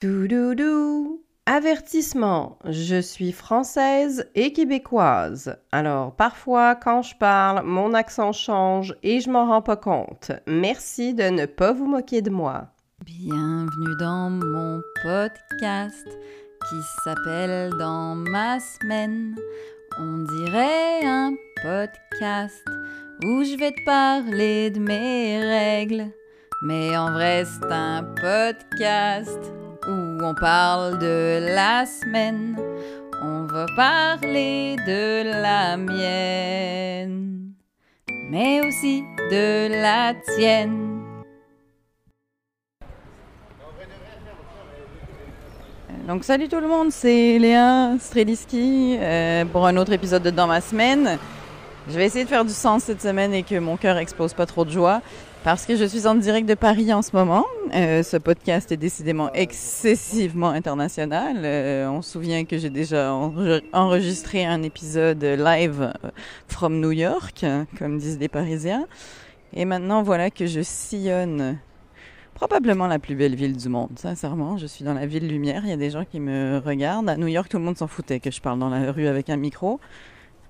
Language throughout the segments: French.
Doudoudou. Avertissement, je suis française et québécoise. Alors parfois quand je parle, mon accent change et je m'en rends pas compte. Merci de ne pas vous moquer de moi. Bienvenue dans mon podcast qui s'appelle Dans ma semaine. On dirait un podcast où je vais te parler de mes règles. Mais en vrai, c'est un podcast on parle de la semaine. On va parler de la mienne, mais aussi de la tienne. Donc salut tout le monde, c'est Léa Streliski euh, pour un autre épisode de Dans ma semaine. Je vais essayer de faire du sens cette semaine et que mon cœur explose pas trop de joie parce que je suis en direct de Paris en ce moment. Euh, ce podcast est décidément excessivement international. Euh, on se souvient que j'ai déjà enregistré un épisode live from New York, comme disent les Parisiens. Et maintenant, voilà que je sillonne probablement la plus belle ville du monde. Sincèrement, je suis dans la ville lumière. Il y a des gens qui me regardent. À New York, tout le monde s'en foutait que je parle dans la rue avec un micro.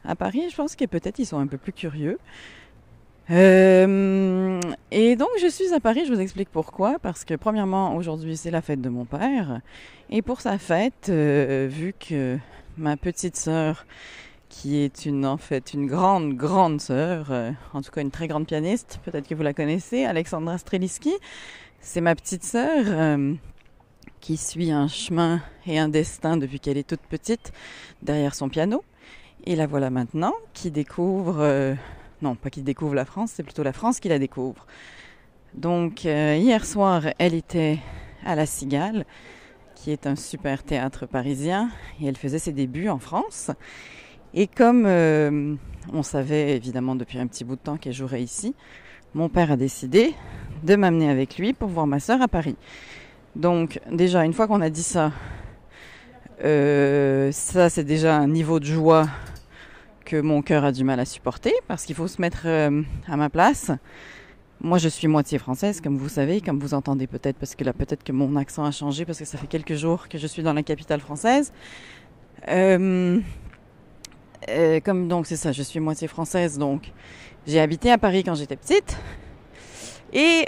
À Paris, je pense que peut-être ils sont un peu plus curieux. Euh, et donc je suis à Paris, je vous explique pourquoi. Parce que premièrement, aujourd'hui c'est la fête de mon père. Et pour sa fête, euh, vu que ma petite sœur, qui est une en fait une grande grande sœur, euh, en tout cas une très grande pianiste, peut-être que vous la connaissez, Alexandra Streliski, c'est ma petite sœur qui suit un chemin et un destin depuis qu'elle est toute petite derrière son piano. Et la voilà maintenant qui découvre non, pas qu'il découvre la France, c'est plutôt la France qui la découvre. Donc euh, hier soir, elle était à La Cigale, qui est un super théâtre parisien, et elle faisait ses débuts en France. Et comme euh, on savait évidemment depuis un petit bout de temps qu'elle jouerait ici, mon père a décidé de m'amener avec lui pour voir ma sœur à Paris. Donc déjà, une fois qu'on a dit ça, euh, ça c'est déjà un niveau de joie que mon cœur a du mal à supporter parce qu'il faut se mettre euh, à ma place. Moi, je suis moitié française, comme vous savez, comme vous entendez peut-être, parce que là, peut-être que mon accent a changé, parce que ça fait quelques jours que je suis dans la capitale française. Euh, euh, comme donc, c'est ça, je suis moitié française, donc j'ai habité à Paris quand j'étais petite. Et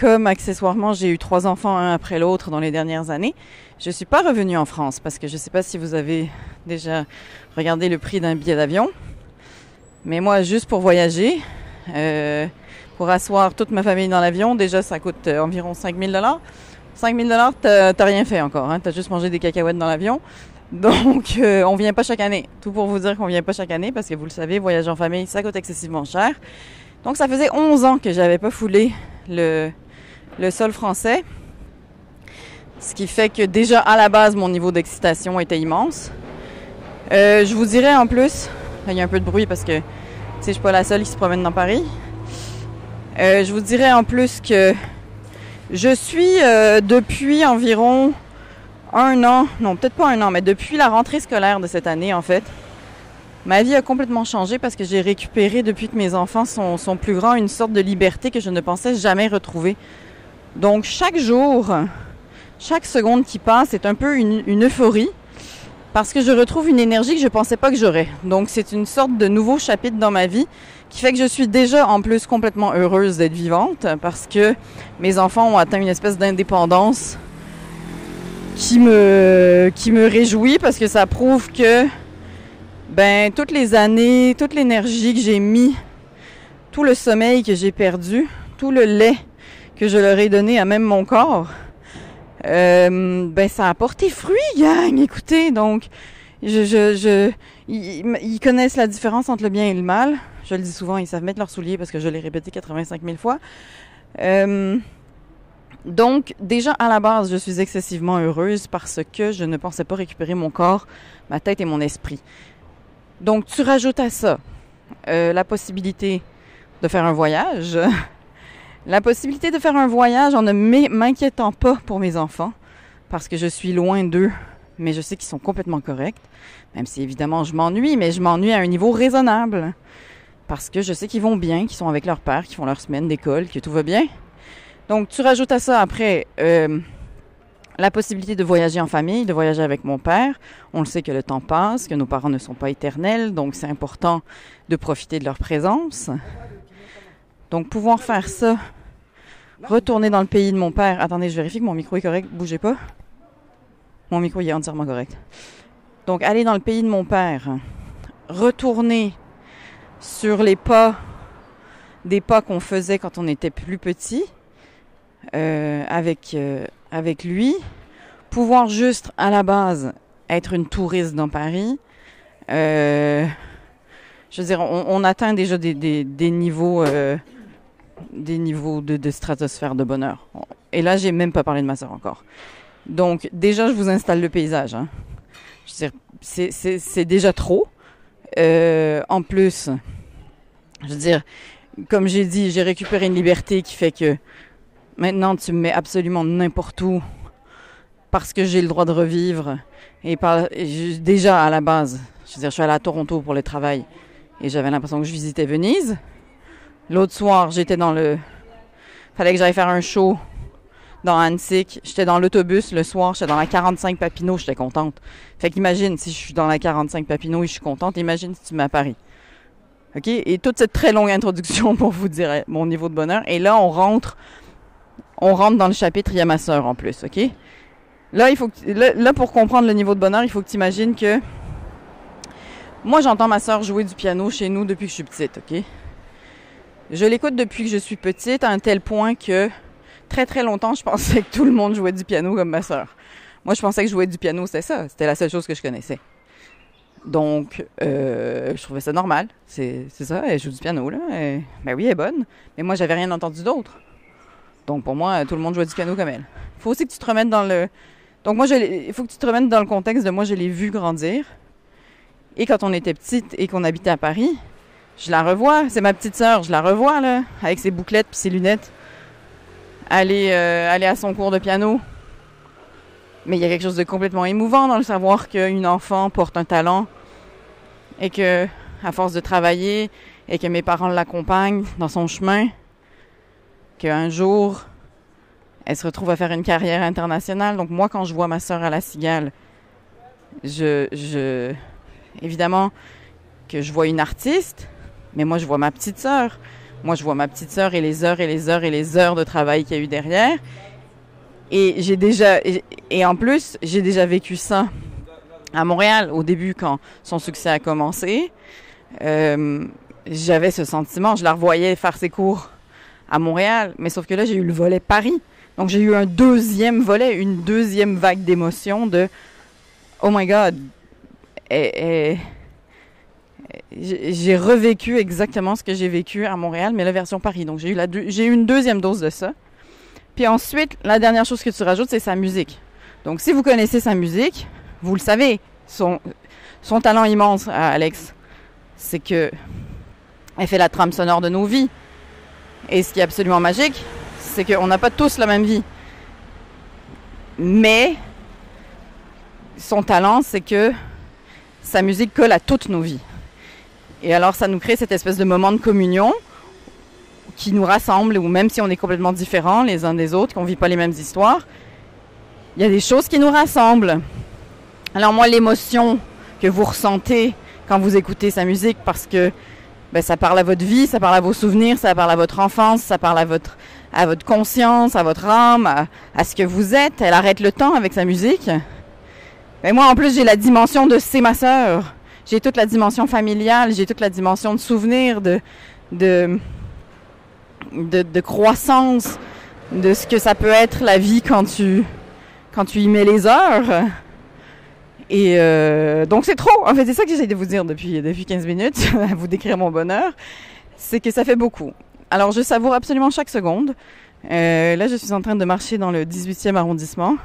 comme accessoirement j'ai eu trois enfants un après l'autre dans les dernières années, je suis pas revenue en France parce que je sais pas si vous avez déjà regardé le prix d'un billet d'avion. Mais moi, juste pour voyager, euh, pour asseoir toute ma famille dans l'avion, déjà ça coûte euh, environ 5000 dollars. 5000 dollars, t'as rien fait encore, hein, t'as juste mangé des cacahuètes dans l'avion. Donc, euh, on vient pas chaque année. Tout pour vous dire qu'on vient pas chaque année parce que vous le savez, voyager en famille, ça coûte excessivement cher. Donc ça faisait 11 ans que j'avais pas foulé le, le sol français. Ce qui fait que déjà à la base, mon niveau d'excitation était immense. Euh, je vous dirais en plus, il y a un peu de bruit parce que je suis pas la seule qui se promène dans Paris. Euh, je vous dirais en plus que je suis euh, depuis environ un an, non peut-être pas un an, mais depuis la rentrée scolaire de cette année en fait, Ma vie a complètement changé parce que j'ai récupéré depuis que mes enfants sont, plus grands une sorte de liberté que je ne pensais jamais retrouver. Donc chaque jour, chaque seconde qui passe est un peu une euphorie parce que je retrouve une énergie que je pensais pas que j'aurais. Donc c'est une sorte de nouveau chapitre dans ma vie qui fait que je suis déjà en plus complètement heureuse d'être vivante parce que mes enfants ont atteint une espèce d'indépendance qui me qui réjouit parce que ça prouve que ben, toutes les années, toute l'énergie que j'ai mis, tout le sommeil que j'ai perdu, tout le lait que je leur ai donné à même mon corps, euh, ben, ça a porté fruit, gang. Écoutez, donc, je, je, je, ils, connaissent la différence entre le bien et le mal. Je le dis souvent, ils savent mettre leurs souliers parce que je l'ai répété 85 000 fois. Euh, donc, déjà à la base, je suis excessivement heureuse parce que je ne pensais pas récupérer mon corps, ma tête et mon esprit. Donc tu rajoutes à ça euh, la possibilité de faire un voyage, la possibilité de faire un voyage en ne m'inquiétant pas pour mes enfants, parce que je suis loin d'eux, mais je sais qu'ils sont complètement corrects, même si évidemment je m'ennuie, mais je m'ennuie à un niveau raisonnable, parce que je sais qu'ils vont bien, qu'ils sont avec leur père, qu'ils font leur semaine d'école, que tout va bien. Donc tu rajoutes à ça après euh, la possibilité de voyager en famille, de voyager avec mon père. On le sait que le temps passe, que nos parents ne sont pas éternels, donc c'est important de profiter de leur présence. Donc pouvoir faire ça, retourner dans le pays de mon père. Attendez, je vérifie que mon micro est correct, bougez pas. Mon micro est entièrement correct. Donc aller dans le pays de mon père, retourner sur les pas, des pas qu'on faisait quand on était plus petit, euh, avec, euh, avec lui, pouvoir juste à la base être une touriste dans Paris. Euh, je veux dire, on, on atteint déjà des, des, des niveaux, euh, des niveaux de, stratosphère de bonheur. Et là, j'ai même pas parlé de ma soeur encore. Donc, déjà, je vous installe le paysage. Hein. Je veux dire, c'est déjà trop. Euh, en plus, je veux dire, comme j'ai dit, j'ai récupéré une liberté qui fait que maintenant tu me mets absolument n'importe où parce que j'ai le droit de revivre. Et déjà à la base, je veux dire, je suis allée à Toronto pour le travail et j'avais l'impression que je visitais Venise. L'autre soir, j'étais dans le. Fallait que j'aille faire un show dans Annecy. J'étais dans l'autobus le soir, j'étais dans la 45 Papineau, j'étais contente. Fait qu'imagine si je suis dans la 45 Papineau et je suis contente, imagine si tu m'as Paris. OK? Et toute cette très longue introduction pour vous dire mon niveau de bonheur. Et là, on rentre, on rentre dans le chapitre, il y a ma soeur en plus, OK? Là, il faut que, là, pour comprendre le niveau de bonheur, il faut que tu imagines que moi, j'entends ma soeur jouer du piano chez nous depuis que je suis petite, OK? Je l'écoute depuis que je suis petite à un tel point que très très longtemps, je pensais que tout le monde jouait du piano comme ma soeur. Moi, je pensais que jouer du piano, c'était ça. C'était la seule chose que je connaissais. Donc, euh, je trouvais ça normal. C'est ça, elle joue du piano, là. Ben oui, elle est bonne. Mais moi, j'avais rien entendu d'autre. Donc, pour moi, tout le monde jouait du piano comme elle. Il faut aussi que tu te remettes dans le... Donc, moi, il faut que tu te remettes dans le contexte de moi, je l'ai vu grandir. Et quand on était petite et qu'on habitait à Paris, je la revois. C'est ma petite sœur, je la revois, là, avec ses bouclettes puis ses lunettes. Aller, euh, aller à son cours de piano. Mais il y a quelque chose de complètement émouvant dans le savoir qu'une enfant porte un talent et que, à force de travailler et que mes parents l'accompagnent dans son chemin, qu'un jour, elle se retrouve à faire une carrière internationale. Donc moi, quand je vois ma sœur à la cigale, je, je, évidemment que je vois une artiste, mais moi je vois ma petite sœur. Moi je vois ma petite sœur et les heures et les heures et les heures de travail qu'il y a eu derrière. Et j'ai déjà, et, en plus, j'ai déjà vécu ça à Montréal au début quand son succès a commencé. Euh, j'avais ce sentiment, je la revoyais faire ses cours à Montréal, mais sauf que là j'ai eu le volet Paris. Donc j'ai eu un deuxième volet, une deuxième vague d'émotions de Oh my God, j'ai revécu exactement ce que j'ai vécu à Montréal, mais la version Paris. Donc j'ai eu, une deuxième dose de ça. Puis ensuite, la dernière chose que tu rajoutes, c'est sa musique. Donc si vous connaissez sa musique, vous le savez, son, talent immense à Alex, c'est que elle fait la trame sonore de nos vies. Et ce qui est absolument magique, c'est qu'on n'a pas tous la même vie. Mais son talent, c'est que sa musique colle à toutes nos vies. Et alors ça nous crée cette espèce de moment de communion qui nous rassemble, ou même si on est complètement différents les uns des autres, qu'on vit pas les mêmes histoires, il y a des choses qui nous rassemblent. Alors moi, l'émotion que vous ressentez quand vous écoutez sa musique, parce que ben, ça parle à votre vie, ça parle à vos souvenirs, ça parle à votre enfance, ça parle à votre, à votre conscience, à votre âme, à, ce que vous êtes. Elle arrête le temps avec sa musique. Et moi, en plus, j'ai la dimension de c'est ma sœur. J'ai toute la dimension familiale, j'ai toute la dimension de souvenir, de, de, de, de, croissance, de ce que ça peut être la vie quand tu, quand tu y mets les heures. Et euh, donc c'est trop. En fait, c'est ça que j'essaie de vous dire depuis, depuis 15 minutes, à vous décrire mon bonheur. C'est que ça fait beaucoup. Alors, je savoure absolument chaque seconde. Euh, là, je suis en train de marcher dans le 18e arrondissement.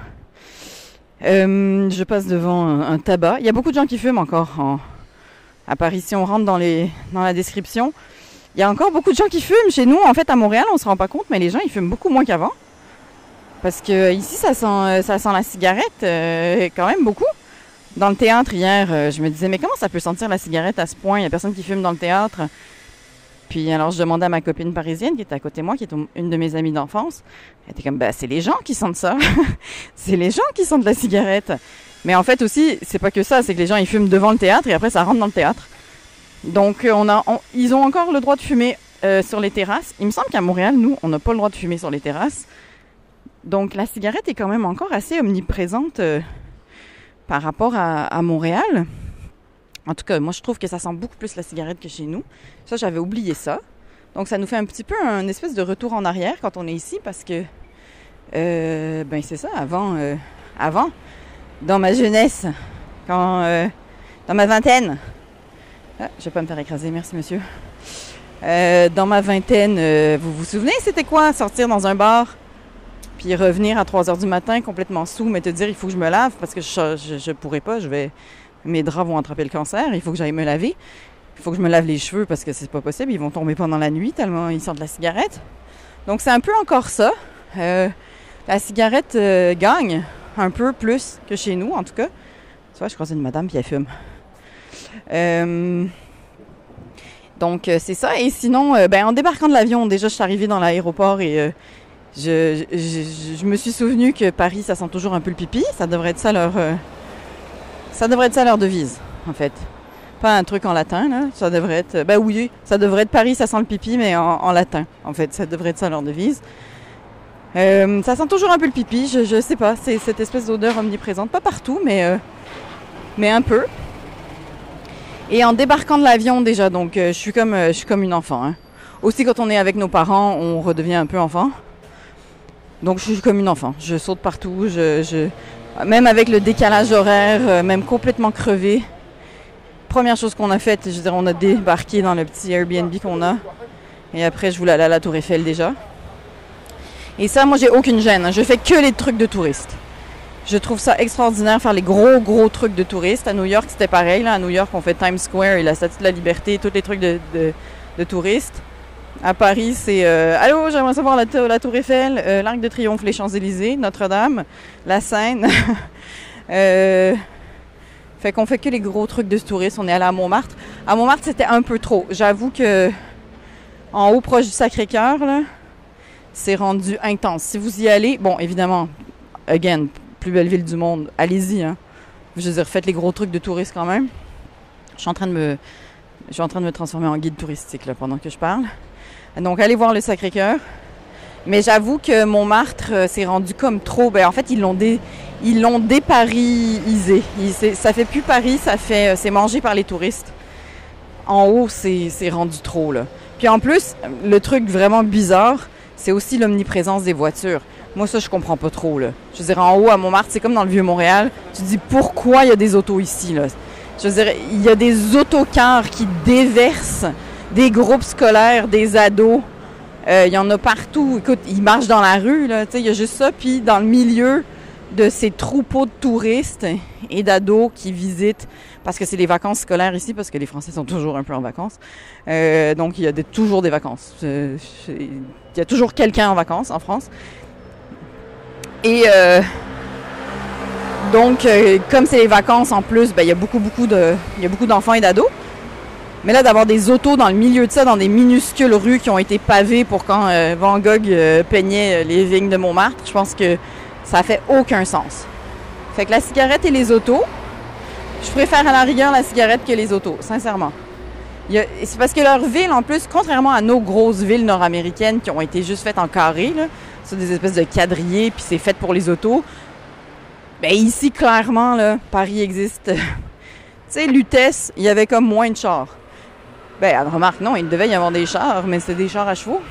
Euh, je passe devant un, tabac. Il y a beaucoup de gens qui fument encore en, à Paris. Si on rentre dans, les, dans la description, il y a encore beaucoup de gens qui fument. Chez nous, en fait, à Montréal, on se rend pas compte, mais les gens, ils fument beaucoup moins qu'avant. Parce que ici, ça sent, ça sent la cigarette euh, quand même beaucoup. Dans le théâtre, hier, euh, je me disais, mais comment ça peut sentir la cigarette à ce point? Il y a personne qui fume dans le théâtre. Puis alors, je demandais à ma copine parisienne qui était à côté de moi, qui est une de mes amies d'enfance. Elle était comme, bah, c'est les gens qui sentent ça. c'est les gens qui sentent la cigarette. Mais en fait aussi, c'est pas que ça, c'est que les gens ils fument devant le théâtre et après ça rentre dans le théâtre. Donc on a, ils ont encore le droit de fumer euh, sur les terrasses. Il me semble qu'à Montréal, nous, on n'a pas le droit de fumer sur les terrasses. Donc la cigarette est quand même encore assez omniprésente euh, par rapport à, Montréal. En tout cas, moi je trouve que ça sent beaucoup plus la cigarette que chez nous. Ça, j'avais oublié ça. Donc ça nous fait un petit peu un espèce de retour en arrière quand on est ici parce que, euh, ben c'est ça, avant, avant, dans ma jeunesse, quand, dans ma vingtaine, ah, je vais pas me faire écraser, merci monsieur. Euh, dans ma vingtaine, euh, vous vous souvenez, c'était quoi sortir dans un bar, puis revenir à 3 heures du matin complètement sous, mais te dire il faut que je me lave parce que je, je, pourrais pas, je vais, mes draps vont attraper le cancer, il faut que j'aille me laver. Il faut que je me lave les cheveux parce que c'est pas possible, ils vont tomber pendant la nuit tellement ils sentent la cigarette. Donc c'est un peu encore ça. Euh, la cigarette gagne un peu plus que chez nous, en tout cas. Tu vois, je croise une madame puis elle fume. Euh, donc, euh, c'est ça. Et sinon, euh, ben, en débarquant de l'avion, déjà, je suis arrivée dans l'aéroport et je, je, me suis souvenu que Paris, ça sent toujours un peu le pipi. Ça devrait être ça leur, ça devrait être ça leur devise, en fait. Pas un truc en latin, là. Ça devrait être, ben oui, ça devrait être Paris, ça sent le pipi, mais en, latin, en fait. Ça devrait être ça leur devise. ça sent toujours un peu le pipi, je, je sais pas, c'est cette espèce d'odeur omniprésente, pas partout, mais, mais un peu. Et en débarquant de l'avion déjà, donc euh, je suis comme euh, je suis comme une enfant. Hein. Aussi quand on est avec nos parents, on redevient un peu enfant. Donc je suis comme une enfant. Je saute partout. Je, même avec le décalage horaire, euh, même complètement crevé. Première chose qu'on a faite, je veux dire, on a débarqué dans le petit Airbnb qu'on a. Et après, je voulais aller à la Tour Eiffel déjà. Et ça, moi, j'ai aucune gêne. Hein. Je fais que les trucs de touristes. Je trouve ça extraordinaire faire les gros, gros trucs de touristes. À New York, c'était pareil. À New York, on fait Times Square et la Statue de la Liberté, tous les trucs de, touristes. À Paris, c'est euh, Allô, j'aimerais savoir la, Tour Eiffel, euh, l'Arc de Triomphe, les Champs-Élysées, Notre-Dame, la Seine. euh, fait qu'on fait que les gros trucs de touristes. On est allé à Montmartre. À Montmartre, c'était un peu trop. J'avoue que en haut, proche du Sacré-Cœur, c'est rendu intense. Si vous y allez, bon, évidemment, again, plus belle ville du monde, allez-y. Hein. Je veux dire, faites les gros trucs de touristes quand même. Je suis en train de me, je suis en train de me transformer en guide touristique pendant que je parle. Donc, allez voir le Sacré-Cœur. Mais j'avoue que Montmartre euh, s'est rendu comme trop. Ben, en fait, ils l'ont déparisé. ça fait plus Paris, ça fait, euh, c'est mangé par les touristes. En haut, c'est, rendu trop là. Puis en plus, le truc vraiment bizarre, c'est aussi l'omniprésence des voitures. Moi, ça, je comprends pas trop. Là. Je veux dire, en haut, à Montmartre, c'est comme dans le Vieux-Montréal. Tu te dis, pourquoi il y a des autos ici? Là? Je veux dire, il y a des autocars qui déversent des groupes scolaires, des ados. Euh, il y en a partout. Écoute, ils marchent dans la rue, là. Il y a juste ça. Puis, dans le milieu de ces troupeaux de touristes et d'ados qui visitent, parce que c'est les vacances scolaires ici, parce que les Français sont toujours un peu en vacances. Euh, donc, il y a toujours des vacances. Euh, il y a toujours quelqu'un en vacances en France. Et donc, comme c'est les vacances en plus, ben, il y a beaucoup, beaucoup de, il y a beaucoup d'enfants et d'ados. Mais là, d'avoir des autos dans le milieu de ça, dans des minuscules rues qui ont été pavées pour quand euh, Van Gogh peignait les vignes de Montmartre, je pense que ça fait aucun sens. Fait que la cigarette et les autos, je préfère à la rigueur la cigarette que les autos, sincèrement. C'est parce que leur ville, en plus, contrairement à nos grosses villes nord-américaines qui ont été juste faites en carré, là, c'est des espèces de quadrillés, puis c'est fait pour les autos. Ben ici, clairement, là, Paris existe. tu sais, Lutèce, il y avait comme moins de chars. Ben, remarque, non, il devait y avoir des chars, mais c'est des chars à chevaux.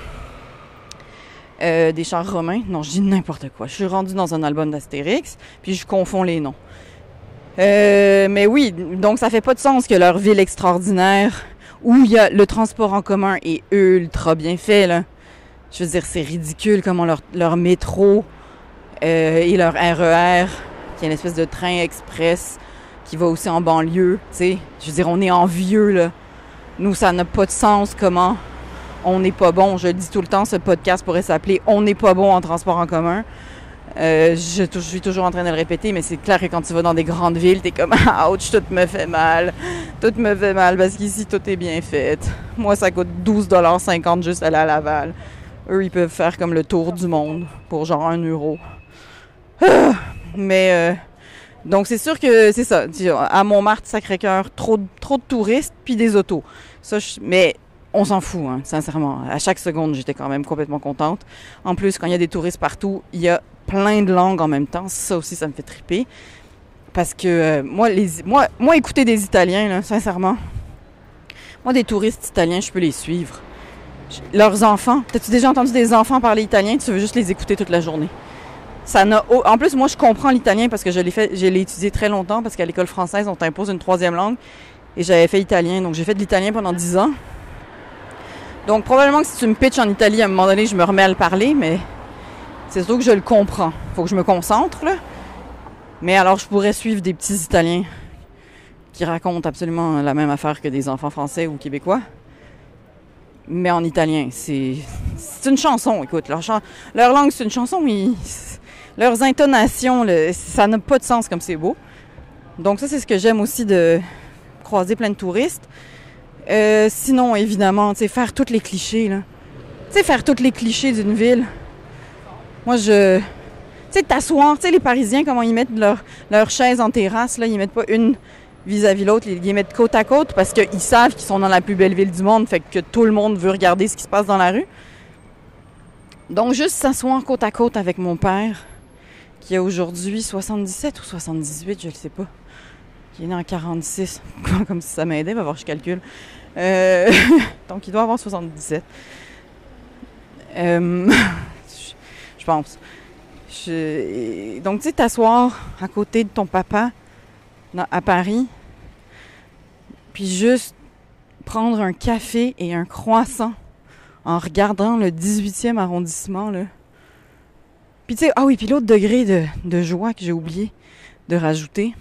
Euh, des chars romains. Non, je dis n'importe quoi. Je suis rendu dans un album d'Astérix, puis je confonds les noms. Euh, mais oui, donc ça fait pas de sens que leur ville extraordinaire, où il y a le transport en commun est ultra bien fait, là. Je veux dire, c'est ridicule comment leur, leur métro euh, et leur RER, e qui est une espèce de train express qui va aussi en banlieue, tu sais. Je veux dire, on est envieux, là. Nous, ça n'a pas de sens comment on n'est pas bon. Je le dis tout le temps, ce podcast pourrait s'appeler On n'est pas bon en transport en commun. Euh, je, suis toujours en train de le répéter, mais c'est clair que quand tu vas dans des grandes villes, t'es comme ouch, tout me fait mal. Tout me fait mal parce qu'ici tout est bien fait. Moi, ça coûte 12,50$ juste aller à Laval. Eux, ils peuvent faire comme le tour du monde pour genre un euro. Ah! Mais euh, donc c'est sûr que c'est ça. À Montmartre, Sacré-Cœur, trop, trop de touristes puis des autos. Mais on s'en fout, hein, sincèrement. À chaque seconde, j'étais quand même complètement contente. En plus, quand il y a des touristes partout, il y a plein de langues en même temps. Ça aussi, ça me fait triper. Parce que euh, moi, moi, écouter des Italiens, sincèrement, moi, des touristes italiens, je peux les suivre. Leurs enfants, t'as-tu déjà entendu des enfants parler italien? Tu veux juste les écouter toute la journée. Ça en plus, moi, je comprends l'italien parce que je l'ai fait, je l'ai étudié très longtemps parce qu'à l'école française, on t'impose une troisième langue. Et j'avais fait italien, donc j'ai fait de l'italien pendant dix ans. Donc probablement que si tu me pitches en Italie, à un moment donné, je me remets à le parler, mais c'est surtout que je le comprends. Faut que je me concentre, là. Mais alors, je pourrais suivre des petits Italiens qui racontent absolument la même affaire que des enfants français ou québécois. Mais en italien, c'est une chanson, écoute. Leur, leur langue, c'est une chanson, mais leurs intonations, ça n'a pas de sens comme c'est beau. Donc ça, c'est ce que j'aime aussi de croiser plein de touristes. Euh, sinon, évidemment, tu faire tous les clichés, là. Tu sais, faire tous les clichés d'une ville. Moi, je... Tu sais, t'asseoir, tu sais, les Parisiens, comment ils mettent leurs leur chaises en terrasse, là, ils mettent pas une vis-à-vis l'autre, ils les mettent côte à côte parce qu'ils savent qu'ils sont dans la plus belle ville du monde, fait que tout le monde veut regarder ce qui se passe dans la rue. Donc, juste s'asseoir côte à côte avec mon père, qui a aujourd'hui 77 ou 78, je ne sais pas. Qui est né en 46, comme si ça m'aidait, va voir, je calcule. Euh, donc, il doit avoir 77. Euh, je pense. donc, tu sais, t'asseoir à côté de ton papa à Paris, puis juste prendre un café et un croissant en regardant le 18e arrondissement, là. Puis tu sais, ah oui, puis l'autre degré de, de joie que j'ai oublié de rajouter,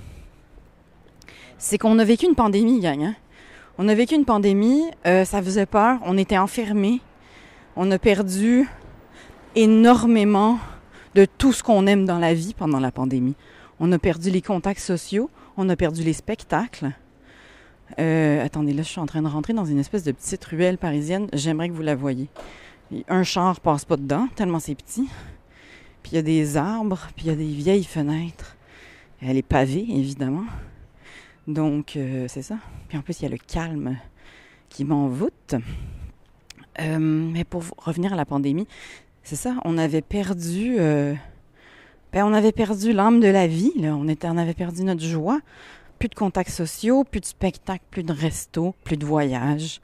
c'est qu'on a vécu une pandémie, gang. Hein? On a vécu une pandémie, euh, ça faisait peur, on était enfermés, on a perdu énormément de tout ce qu'on aime dans la vie pendant la pandémie. On a perdu les contacts sociaux, on a perdu les spectacles. Euh, attendez, là, je suis en train de rentrer dans une espèce de petite ruelle parisienne. J'aimerais que vous la voyiez. Un char passe pas dedans, tellement c'est petit. Puis il y a des arbres, puis il y a des vieilles fenêtres. Elle est pavée, évidemment. Donc, euh, c'est ça. Puis en plus, il y a le calme qui m'envoûte. Euh, mais pour revenir à la pandémie, c'est ça, on avait perdu... Euh, ben, on avait perdu l'âme de la vie. On, était, avait perdu notre joie. Plus de contacts sociaux, plus de spectacles, plus de restos, plus de voyages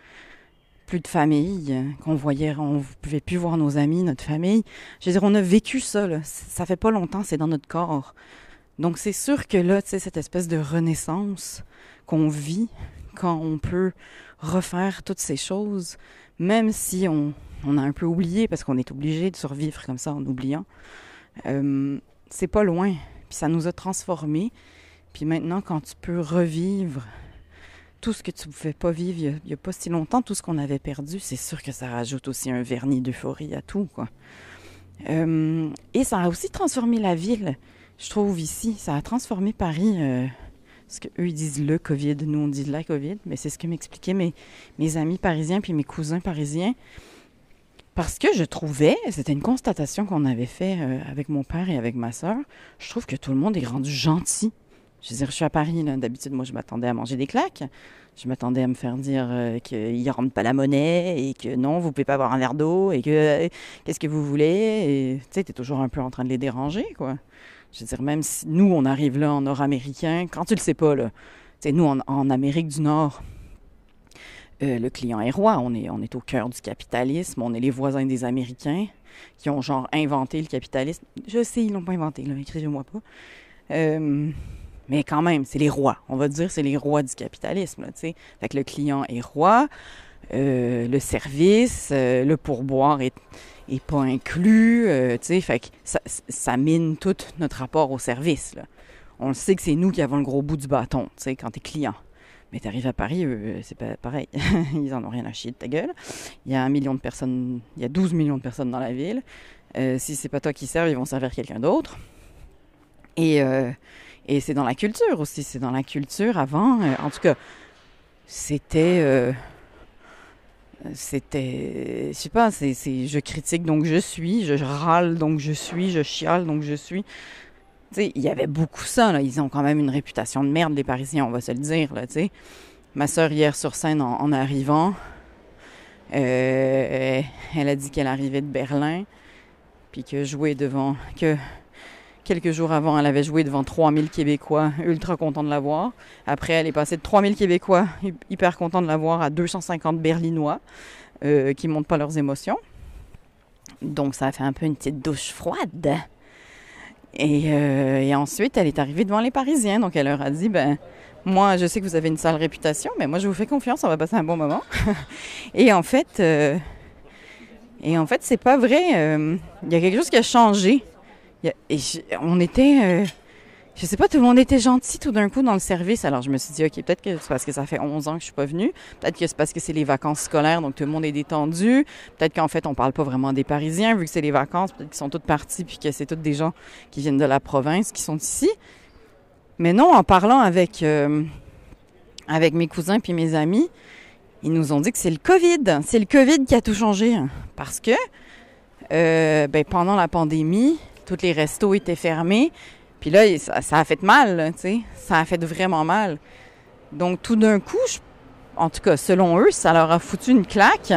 plus de famille, qu'on voyait, on ne pouvait plus voir nos amis, notre famille. Je veux dire, on a vécu ça, ça fait pas longtemps, c'est dans notre corps. Donc c'est sûr que là, tu sais, cette espèce de renaissance qu'on vit quand on peut refaire toutes ces choses, même si on, a un peu oublié, parce qu'on est obligé de survivre comme ça en oubliant, euh, c'est pas loin. Puis ça nous a transformés. Puis maintenant, quand tu peux revivre tout ce que tu ne pouvais pas vivre il n'y a, pas si longtemps, tout ce qu'on avait perdu, c'est sûr que ça rajoute aussi un vernis d'euphorie à tout. Quoi. Euh, et ça a aussi transformé la ville, je trouve, ici. Ça a transformé Paris. Euh, ce qu'eux, ils disent le COVID, nous, on dit la COVID, mais c'est ce que m'expliquaient mes, amis parisiens puis mes cousins parisiens. Parce que je trouvais, c'était une constatation qu'on avait fait euh, avec mon père et avec ma soeur, je trouve que tout le monde est rendu gentil je veux dire, je suis à Paris, d'habitude, moi, je m'attendais à manger des claques. Je m'attendais à me faire dire euh, qu'il ne rentre pas la monnaie et que non, vous pouvez pas avoir un verre d'eau et que qu'est-ce que vous voulez? Tu sais, tu es toujours un peu en train de les déranger, quoi. Je veux dire, même si nous, on arrive là en nord-américain, quand tu le sais pas, là, nous, en, Amérique du Nord, euh, le client est roi. On est, on est au cœur du capitalisme. On est les voisins des Américains qui ont, genre, inventé le capitalisme. Je sais, ils l'ont pas inventé, là, écrivez-moi pas. Euh, mais quand même, c'est les rois. On va dire c'est les rois du capitalisme. tu sais. Fait que le client est roi, euh, le service, euh, le pourboire est, pas inclus. Euh, tu sais. Fait que ça, mine tout notre rapport au service. On le sait que c'est nous qui avons le gros bout du bâton tu sais, quand tu es client. Mais tu arrives à Paris, c'est pas pareil. Ils en ont rien à chier de ta gueule. Il y a un million de personnes, il y a 12 millions de personnes dans la ville. Si c'est pas toi qui serves, ils vont servir quelqu'un d'autre. Et, et c'est dans la culture aussi. C'est dans la culture avant. En tout cas, c'était. C'était. Je sais pas, c'est. Je critique donc je suis. Je râle donc je suis. Je chiale donc je suis. Tu il y avait beaucoup ça, là. Ils ont quand même une réputation de merde, les Parisiens, on va se le dire, là, tu sais. Ma soeur, hier sur scène, en, en arrivant, euh, elle a dit qu'elle arrivait de Berlin, puis que jouer devant. que quelques jours avant, elle avait joué devant 3000 Québécois, ultra content de la voir. Après, elle est passée de 3000 Québécois, hyper content de la voir, à 250 Berlinois, euh, qui montrent pas leurs émotions. Donc, ça a fait un peu une petite douche froide. Et, euh, et ensuite, elle est arrivée devant les Parisiens. Donc, elle leur a dit, ben, moi, je sais que vous avez une sale réputation, mais moi, je vous fais confiance, on va passer un bon moment. et en fait, euh, et en fait, c'est pas vrai. euh, Il y a quelque chose qui a changé. Et on était, euh, je sais pas, tout le monde était gentil tout d'un coup dans le service. Alors, je me suis dit, ok, peut-être que c'est parce que ça fait 11 ans que je suis pas venue. Peut-être que c'est parce que c'est les vacances scolaires, donc tout le monde est détendu. Peut-être qu'en fait, on parle pas vraiment des Parisiens, vu que c'est les vacances. Peut-être qu'ils sont tous partis, puis que c'est tous des gens qui viennent de la province, qui sont ici. Mais non, en parlant avec, euh, avec mes cousins puis mes amis, ils nous ont dit que c'est le COVID. C'est le COVID qui a tout changé. Parce que euh, ben, pendant la pandémie, tous les restos étaient fermés. Puis là, ça, a fait mal, tu sais. Ça a fait vraiment mal. Donc, tout d'un coup, en tout cas, selon eux, ça leur a foutu une claque.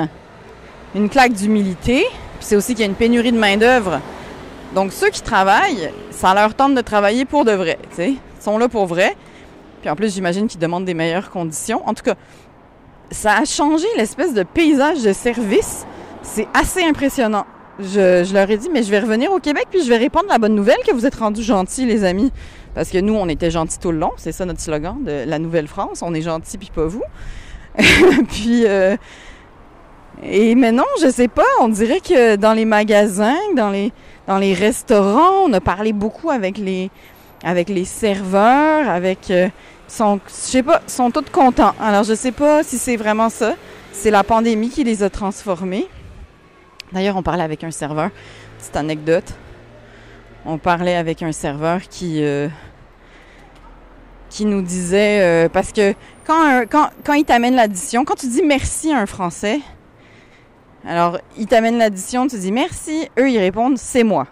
Une claque d'humilité. Puis c'est aussi qu'il y a une pénurie de main-d'œuvre. Donc, ceux qui travaillent, ça leur tente de travailler pour de vrai, tu sais. Ils sont là pour vrai. Puis en plus, j'imagine qu'ils demandent des meilleures conditions. En tout cas, ça a changé l'espèce de paysage de service. C'est assez impressionnant. Je, je leur ai dit, mais je vais revenir au Québec puis je vais répondre la bonne nouvelle que vous êtes rendus gentils, les amis. Parce que nous, on était gentils tout le long. C'est ça notre slogan de la Nouvelle-France. On est gentils puis pas vous. puis, euh, et mais non, je sais pas. On dirait que dans les magasins, dans les, dans les restaurants, on a parlé beaucoup avec les, avec les serveurs, avec, euh, sont, je sais pas, sont tous contents. Alors je sais pas si c'est vraiment ça. C'est la pandémie qui les a transformés. D'ailleurs, on parlait avec un serveur. Petite anecdote. On parlait avec un serveur qui, euh, qui nous disait euh, parce que quand, quand, quand il t'amène l'addition, quand tu dis merci à un Français, alors il t'amène l'addition, tu dis merci, eux ils répondent c'est moi.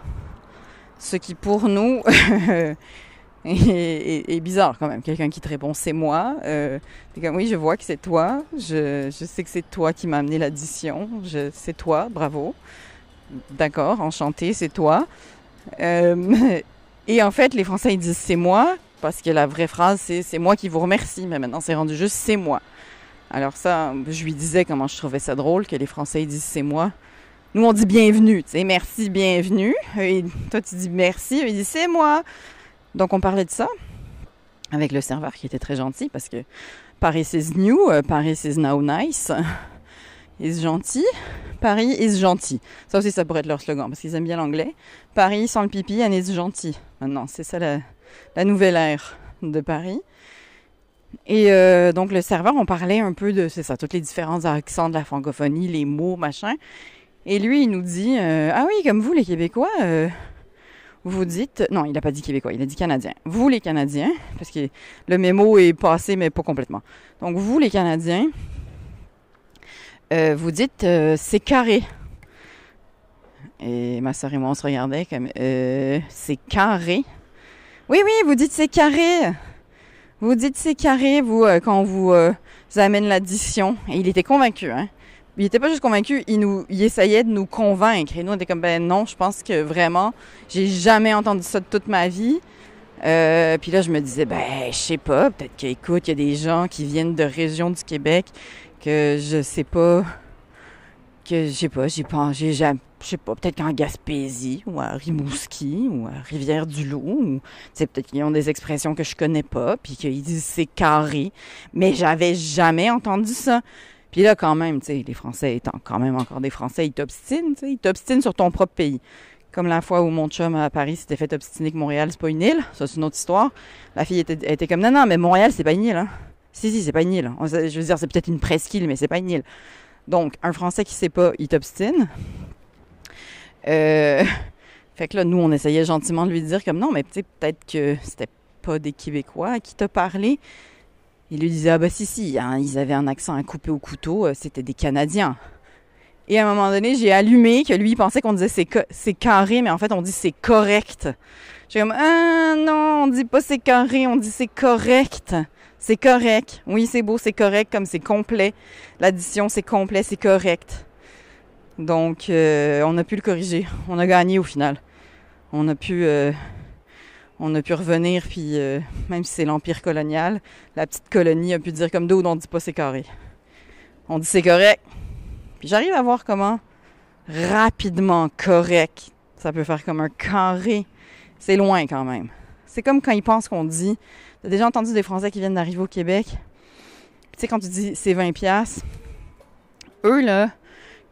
Ce qui pour nous est bizarre quand même. Quelqu'un qui te répond c'est moi, euh, comme oui je vois que c'est toi, je, je sais que c'est toi qui m'as amené l'addition, c'est toi, bravo. D'accord, enchanté, c'est toi. Euh, et en fait, les Français ils disent c'est moi parce que la vraie phrase c'est c'est moi qui vous remercie, mais maintenant c'est rendu juste c'est moi. Alors ça, je lui disais comment je trouvais ça drôle que les Français ils disent c'est moi. Nous on dit bienvenue, tu sais, merci, bienvenue. Et toi tu dis merci, ils disent c'est moi. Donc on parlait de ça avec le serveur qui était très gentil parce que Paris is new, euh, Paris is now nice. Is gentil, Paris is gentil. Ça aussi, ça pourrait être leur slogan parce qu'ils aiment bien l'anglais. Paris sans le pipi, and is gentil. Maintenant, c'est ça la, la nouvelle ère de Paris. Et euh, donc, le serveur, on parlait un peu de, c'est ça, tous les différents accents de la francophonie, les mots, machin. Et lui, il nous dit euh, Ah oui, comme vous, les Québécois, vous dites. Non, il n'a pas dit Québécois, il a dit Canadiens. Vous, les Canadiens, parce que le mémo est passé, mais pas complètement. Donc, vous, les Canadiens, euh, vous dites euh, c'est carré. Et ma soeur et moi, on se regardait comme euh, c'est carré. Oui, oui, vous dites c'est carré. Vous dites c'est carré, vous, quand on vous, vous amène l'addition. Et il était convaincu, hein. Il était pas juste convaincu, il nous, il essayait de nous convaincre. Et nous, on était comme, ben non, je pense que vraiment, j'ai jamais entendu ça de toute ma vie. Euh, puis là, je me disais, ben, je sais pas, peut-être qu'écoute, il y a des gens qui viennent de régions du Québec que je sais pas, que je sais pas, j'ai pas, j'ai jamais, je sais pas, peut-être qu'en Gaspésie ou à Rimouski ou à Rivière-du-Loup, ou peut-être qu'ils ont des expressions que je connais pas, puis qu'ils disent c'est carré, mais j'avais jamais entendu ça. Puis là, quand même, tu sais, les Français étant quand même encore des Français, ils t'obstinent, tu sais, ils t'obstinent sur ton propre pays. Comme la fois où mon chum à Paris s'était fait obstiner que Montréal, c'est pas une île, ça c'est une autre histoire. La fille était, était comme, non, non, mais Montréal, c'est pas une île, hein. Si, si, c'est pas une île. Je veux dire, c'est peut-être une presqu'île, mais c'est pas une île. Donc, un Français qui sait pas, il t'obstine. Euh, fait que là, nous, on essayait gentiment de lui dire comme non, mais peut-être que c'était pas des Québécois à qui t'a parlé. Il lui disait, ah bah si, si, hein, ils avaient un accent à couper au couteau, euh, c'était des Canadiens. Et à un moment donné, j'ai allumé que lui, il pensait qu'on disait c'est, carré, mais en fait, on dit c'est correct. J'ai comme, ah non, on dit pas c'est carré, on dit c'est correct. C'est correct. Oui, c'est beau, c'est correct, comme c'est complet. L'addition, c'est complet, c'est correct. Donc, euh, on a pu le corriger. On a gagné au final. On a pu, euh, on a pu revenir, puis euh, même si c'est l'empire colonial, la petite colonie a pu dire comme d'autres, on dit pas c'est carré. On dit c'est correct. Puis j'arrive à voir comment rapidement correct ça peut faire comme un carré. C'est loin quand même. C'est comme quand ils pensent qu'on dit. T'as déjà entendu des Français qui viennent d'arriver au Québec? Tu sais, quand tu dis c'est 20 pièces eux là,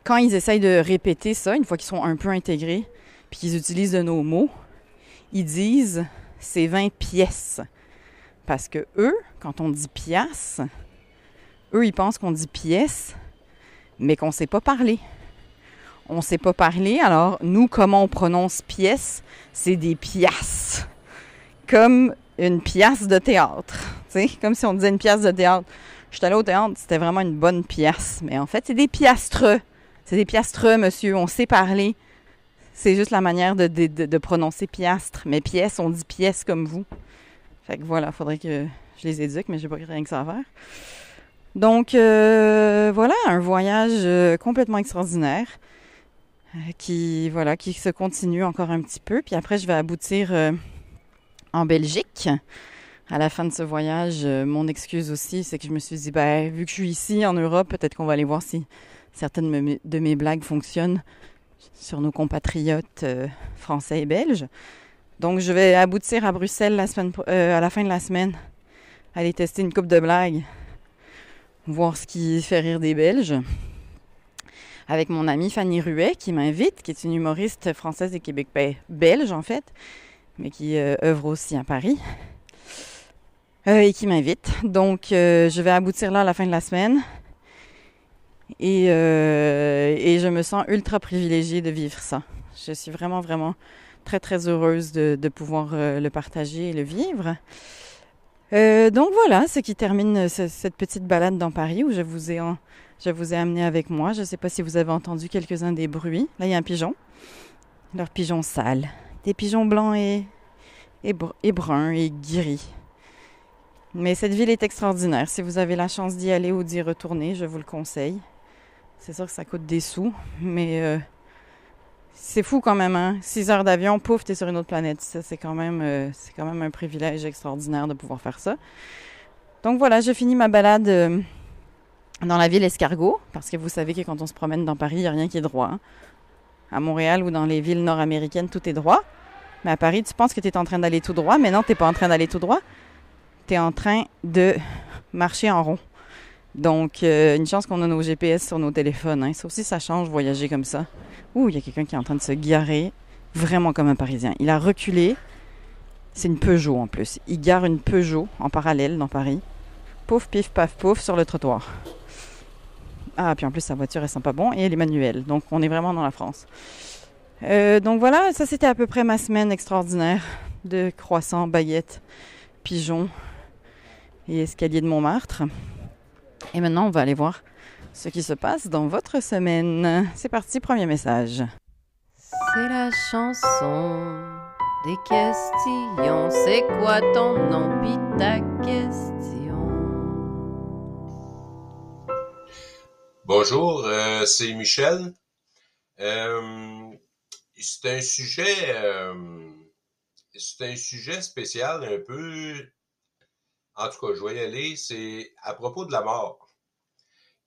quand ils essayent de répéter ça, une fois qu'ils sont un peu intégrés, puis qu'ils utilisent de nos mots, ils disent c'est 20 pièces. Parce que eux, quand on dit pièce, eux, ils pensent qu'on dit pièce, mais qu'on ne sait pas parler. On ne sait pas parler, alors nous, comment on prononce pièce? C'est des pièces. Comme une pièce de théâtre. sais, comme si on disait une pièce de théâtre. Je suis allée au théâtre, c'était vraiment une bonne pièce. Mais en fait, c'est des piastres. C'est des piastres, monsieur. On sait parler. C'est juste la manière de, prononcer piastre. Mais pièce, on dit pièce comme vous. Fait que voilà, faudrait que je les éduque, mais j'ai pas rien que ça à faire. Donc euh, voilà, un voyage euh, complètement extraordinaire euh, qui voilà qui se continue encore un petit peu. Puis après, je vais aboutir en Belgique. À la fin de ce voyage, mon excuse aussi, c'est que je me suis dit, ben, vu que je suis ici en Europe, peut-être qu'on va aller voir si certaines de mes blagues fonctionnent sur nos compatriotes euh, français et belges. Donc, je vais aboutir à Bruxelles euh, à la fin de la semaine, aller tester une coupe de blagues, voir ce qui fait rire des Belges, avec mon amie Fanny Ruet qui m'invite, qui est une humoriste française et québécoise, belge en fait, mais qui euh, œuvre aussi à Paris. et qui m'invite. Donc, je vais aboutir là à la fin de la semaine. Et, euh, et je me sens ultra privilégiée de vivre ça. Je suis vraiment, vraiment très, très heureuse de, pouvoir euh, le partager et le vivre. Euh, donc voilà, ce qui termine cette petite balade dans Paris où je vous ai, je vous ai amené avec moi. Je ne sais pas si vous avez entendu quelques-uns des bruits. Là, il y a un pigeon. Leur pigeon sale. Des pigeons blancs et, et bruns et gris. Mais cette ville est extraordinaire. Si vous avez la chance d'y aller ou d'y retourner, je vous le conseille. C'est sûr que ça coûte des sous, mais euh, c'est fou quand même, hein? Six heures d'avion, pouf, t'es sur une autre planète. c'est quand même, euh, c'est quand même un privilège extraordinaire de pouvoir faire ça. Donc voilà, je finis ma balade euh, dans la ville escargot, parce que vous savez que quand on se promène dans Paris, il n'y a rien qui est droit. Hein. À Montréal ou dans les villes nord-américaines, tout est droit. Mais à Paris, tu penses que tu es en train d'aller tout droit, mais non, tu pas en train d'aller tout droit. Tu es en train de marcher en rond. Donc, euh, une chance qu'on a nos GPS sur nos téléphones. Hein. Ça aussi, ça change voyager comme ça. Ouh, il y a quelqu'un qui est en train de se garer, vraiment comme un Parisien. Il a reculé. C'est une Peugeot en plus. Il gare une Peugeot en parallèle dans Paris. Pouf, pif, paf, pouf sur le trottoir. Ah, puis en plus, sa voiture, elle sent pas bon et elle est manuelle. Donc, on est vraiment dans la France. Euh, donc voilà, ça c'était à peu près ma semaine extraordinaire de croissants, baguettes, pigeons et escalier de Montmartre. Et maintenant, on va aller voir ce qui se passe dans votre semaine. C'est parti, premier message. C'est la chanson des questions. C'est quoi ton nom? Pis ta question? Bonjour, euh, c'est Michel. Euh, c'est un sujet, euh, c'est un sujet spécial un peu. En tout cas, je vais y aller. C'est à propos de la mort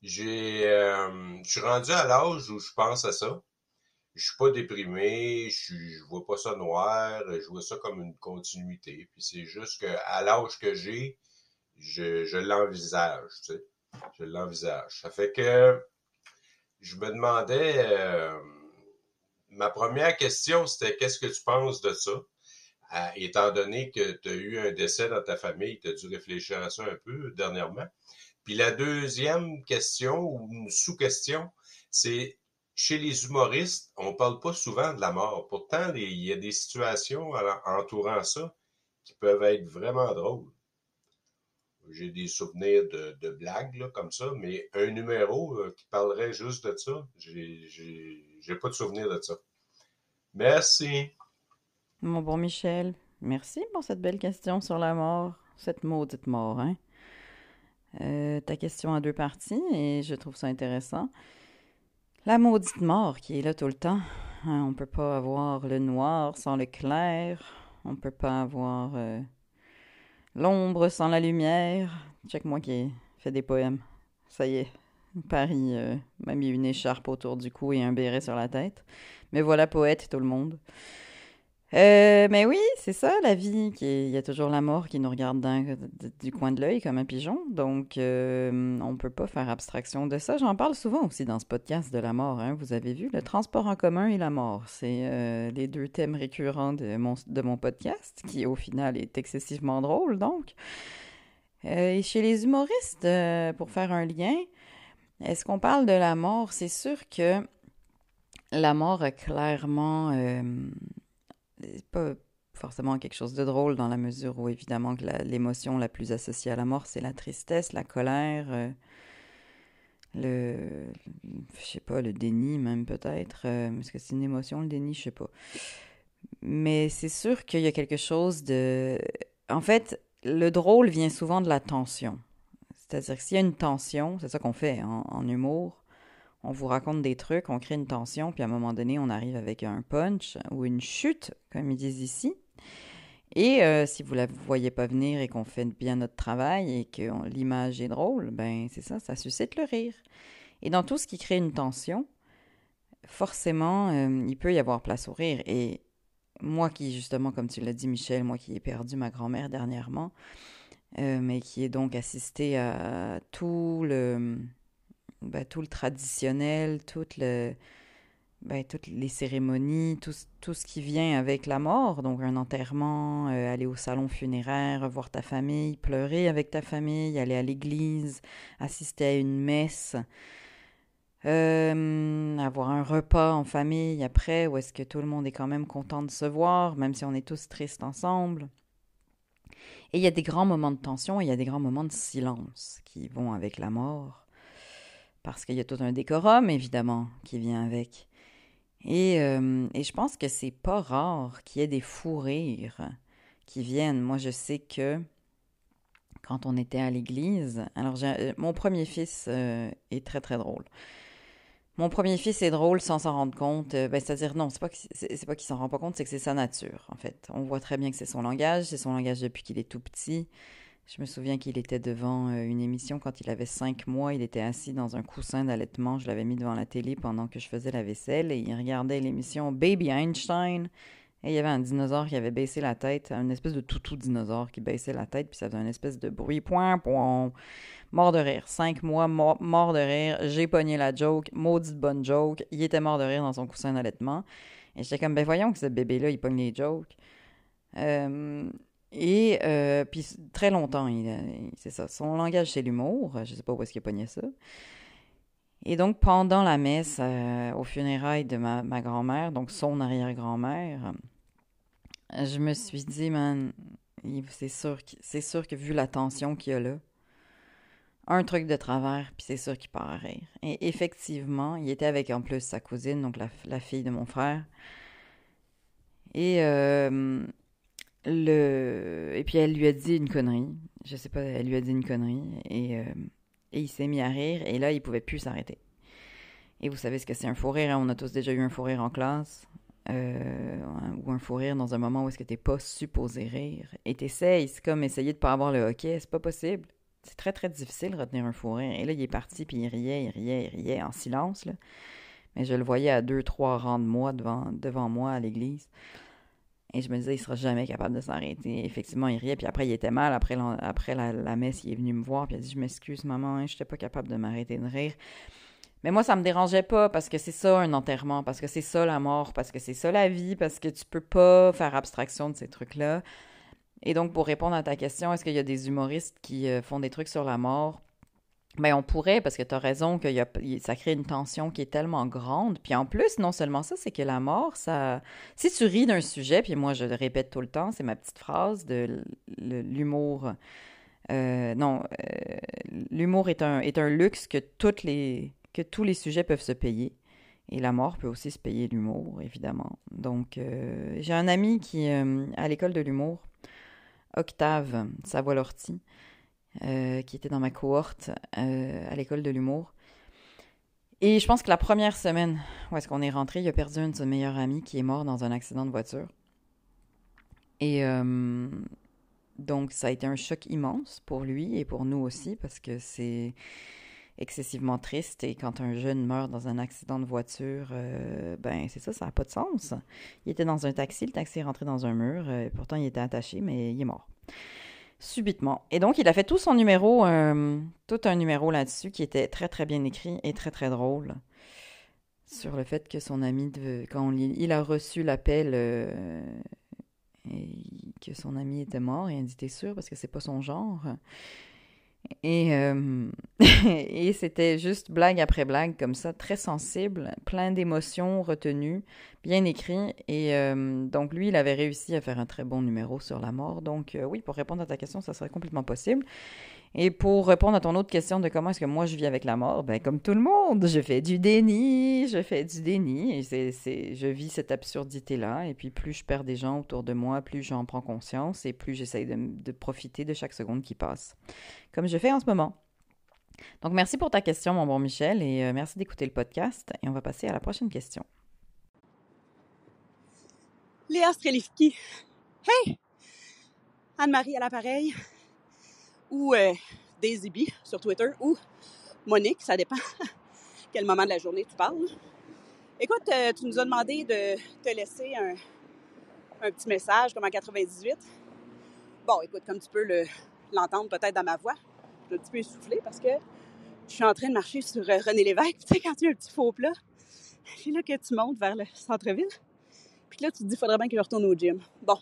j'ai euh, je suis rendu à l'âge où je pense à ça. Je suis pas déprimé, je, je vois pas ça noir, je vois ça comme une continuité. Puis c'est juste que à l'âge que j'ai, je, je l'envisage, tu sais. Je l'envisage. Ça fait que je me demandais euh, ma première question, c'était qu'est-ce que tu penses de ça? étant donné que tu as eu un décès dans ta famille, tu as dû réfléchir à ça un peu dernièrement. Puis la deuxième question ou sous-question, c'est chez les humoristes, on parle pas souvent de la mort. Pourtant, il y a des situations entourant ça qui peuvent être vraiment drôles. J'ai des souvenirs de, blagues comme ça, mais un numéro euh, qui parlerait juste de ça, j'ai pas de souvenir de ça. Merci. Mon bon Michel, merci pour cette belle question sur la mort, cette maudite mort, hein? Euh, ta question a deux parties et je trouve ça intéressant. La maudite mort qui est là tout le temps. Hein, on peut pas avoir le noir sans le clair. On peut pas avoir euh, l'ombre sans la lumière. Check moi qui fait des poèmes. Ça y est. Paris euh, m'a mis une écharpe autour du cou et un béret sur la tête. Mais voilà poète tout le monde. Euh, mais oui, c'est ça, la vie. Il y a toujours la mort qui nous regarde du coin de l'œil comme un pigeon. Donc, euh, on ne peut pas faire abstraction de ça. J'en parle souvent aussi dans ce podcast de la mort. Hein. Vous avez vu, le transport en commun et la mort. C'est euh, les deux thèmes récurrents de mon, podcast, qui au final est excessivement drôle. Donc, et chez les humoristes, pour faire un lien, est-ce qu'on parle de la mort? C'est sûr que la mort a clairement pas forcément quelque chose de drôle dans la mesure où évidemment que l'émotion la, plus associée à la mort c'est la tristesse, la colère, euh, le, je sais pas, le déni même peut-être. Euh, est-ce que c'est une émotion le déni, je sais pas. Mais c'est sûr qu'il y a quelque chose de, en fait, le drôle vient souvent de la tension. C'est-à-dire que s'il y a une tension, c'est ça qu'on fait en humour, on vous raconte des trucs, on crée une tension, puis à un moment donné, on arrive avec un punch ou une chute, comme ils disent ici. Et euh, si vous ne la voyez pas venir et qu'on fait bien notre travail et que l'image est drôle, ben c'est ça, ça suscite le rire. Et dans tout ce qui crée une tension, forcément, euh, il peut y avoir place au rire. Et moi qui, justement, comme tu l'as dit, Michel, moi qui ai perdu ma grand-mère dernièrement, euh, mais qui ai donc assisté à tout le ben, tout le traditionnel, toutes les cérémonies, tout, tout, ce qui vient avec la mort, donc un enterrement, euh, aller au salon funéraire, voir ta famille, pleurer avec ta famille, aller à l'église, assister à une messe, euh, avoir un repas en famille après, où est-ce que tout le monde est quand même content de se voir, même si on est tous tristes ensemble. Et il y a des grands moments de tension et il y a des grands moments de silence qui vont avec la mort parce qu'il y a tout un décorum, évidemment, qui vient avec. Et, euh, et je pense que c'est pas rare qu'il y ait des fous rires qui viennent. Moi, je sais que quand on était à l'église, alors euh, mon premier fils euh, est très très drôle. Mon premier fils est drôle sans s'en rendre compte. ben, c'est-à-dire, non, c'est pas, qu'il s'en rend pas compte, c'est que c'est sa nature, en fait. On voit très bien que c'est son langage, c'est son langage depuis qu'il est tout petit. Je me souviens qu'il était devant euh, une émission quand il avait cinq mois. Il était assis dans un coussin d'allaitement. Je l'avais mis devant la télé pendant que je faisais la vaisselle et il regardait l'émission Baby Einstein. Et il y avait un dinosaure qui avait baissé la tête, une espèce de toutou dinosaure qui baissait la tête, puis ça faisait une espèce de bruit. Point, point. Mort de rire. Cinq mois, mort, de rire. J'ai pogné la joke. Maudite bonne joke. Il était mort de rire dans son coussin d'allaitement. Et j'étais comme, ben voyons que ce bébé-là, il pogne les jokes. Euh, et euh, puis très longtemps, c'est ça. Son langage, c'est l'humour. Je sais pas où est-ce qu'il pogné ça. Et donc, pendant la messe, euh, au funérailles de ma, grand-mère, donc son arrière-grand-mère, je me suis dit, man, c'est sûr, c'est sûr que vu la tension qu'il y a là, un truc de travers, puis c'est sûr qu'il part à rire. Et effectivement, il était avec en plus sa cousine, donc la, la fille de mon frère. Et euh, Et puis elle lui a dit une connerie. Je sais pas, elle lui a dit une connerie. Et, euh, et il s'est mis à rire. Et là, il pouvait plus s'arrêter. Et vous savez ce que c'est un fou rire. Hein? On a tous déjà eu un fou rire en classe. Euh, ou un fou rire dans un moment où est-ce que t'es pas supposé rire. Et t'essayes. C'est comme essayer de pas avoir le hockey. C'est pas possible. C'est très, très difficile de retenir un fou rire. Et là, il est parti, puis il riait, il riait, il riait en silence. Mais je le voyais à deux, trois rangs de moi devant, devant moi à l'église. Et je me disais, il sera jamais capable de s'arrêter. Effectivement, il riait, puis après, il était mal. Après, la, messe, il est venu me voir, puis il a dit Je m'excuse, maman, hein, je n'étais pas capable de m'arrêter de rire. Mais moi, ça me dérangeait pas parce que c'est ça un enterrement, parce que c'est ça la mort, parce que c'est ça la vie, parce que tu peux pas faire abstraction de ces trucs-là. Et donc, pour répondre à ta question, est-ce qu'il y a des humoristes qui euh, font des trucs sur la mort? Ben, on pourrait, parce que tu as raison, que y a, ça crée une tension qui est tellement grande. Puis en plus, non seulement ça, c'est que la mort, ça. Si tu ris d'un sujet, puis moi je le répète tout le temps, c'est ma petite phrase de l'humour. Euh, non, euh, l'humour est un, est un luxe que, toutes les, que tous les sujets peuvent se payer. Et la mort peut aussi se payer l'humour, évidemment. Donc, euh, j'ai un ami qui, à l'école de l'humour, Octave Savoie-Lortie, euh, qui était dans ma cohorte euh, à l'école de l'humour. Et je pense que la première semaine où est-ce qu'on est rentré, il a perdu un de ses meilleurs amis qui est mort dans un accident de voiture. Et euh, donc, ça a été un choc immense pour lui et pour nous aussi, parce que c'est excessivement triste. Et quand un jeune meurt dans un accident de voiture, ben c'est ça, ça n'a pas de sens. Il était dans un taxi, le taxi est rentré dans un mur, pourtant il était attaché, mais il est mort subitement. Et donc, il a fait tout son numéro, euh, tout un numéro là-dessus qui était très, très bien écrit et très, très drôle. Sur le fait que son ami, quand il a reçu l'appel euh, et que son ami était mort, et il a dit T'es sûr? Parce que c'est pas son genre. Et, euh, et c'était juste blague après blague, comme ça, très sensible, plein d'émotions retenues, bien écrit. Et euh, donc, lui, il avait réussi à faire un très bon numéro sur la mort. Donc, euh, oui, pour répondre à ta question, ça serait complètement possible. Et pour répondre à ton autre question de comment est-ce que moi je vis avec la mort, ben comme tout le monde, je fais du déni, je fais du déni, et c'est, je vis cette absurdité-là, et puis plus je perds des gens autour de moi, plus j'en prends conscience, et plus j'essaye de, profiter de chaque seconde qui passe, comme je fais en ce moment. Donc merci pour ta question, mon bon Michel, et euh, merci d'écouter le podcast, et on va passer à la prochaine question. Léa Strelivki. Hey! Anne-Marie à l'appareil ou euh, Daisy B sur Twitter ou Monique, ça dépend quel moment de la journée tu parles. Écoute, euh, tu nous as demandé de te laisser un, petit message comme en 98. Bon, écoute, comme tu peux l'entendre peut-être dans ma voix, je suis un petit peu essoufflée parce que je suis en train de marcher sur euh, René Lévesque. Tu sais, quand tu as un petit faux plat, c'est là que tu montes vers le centre-ville. Puis là, tu te dis, faudrait bien que je retourne au gym. Bon.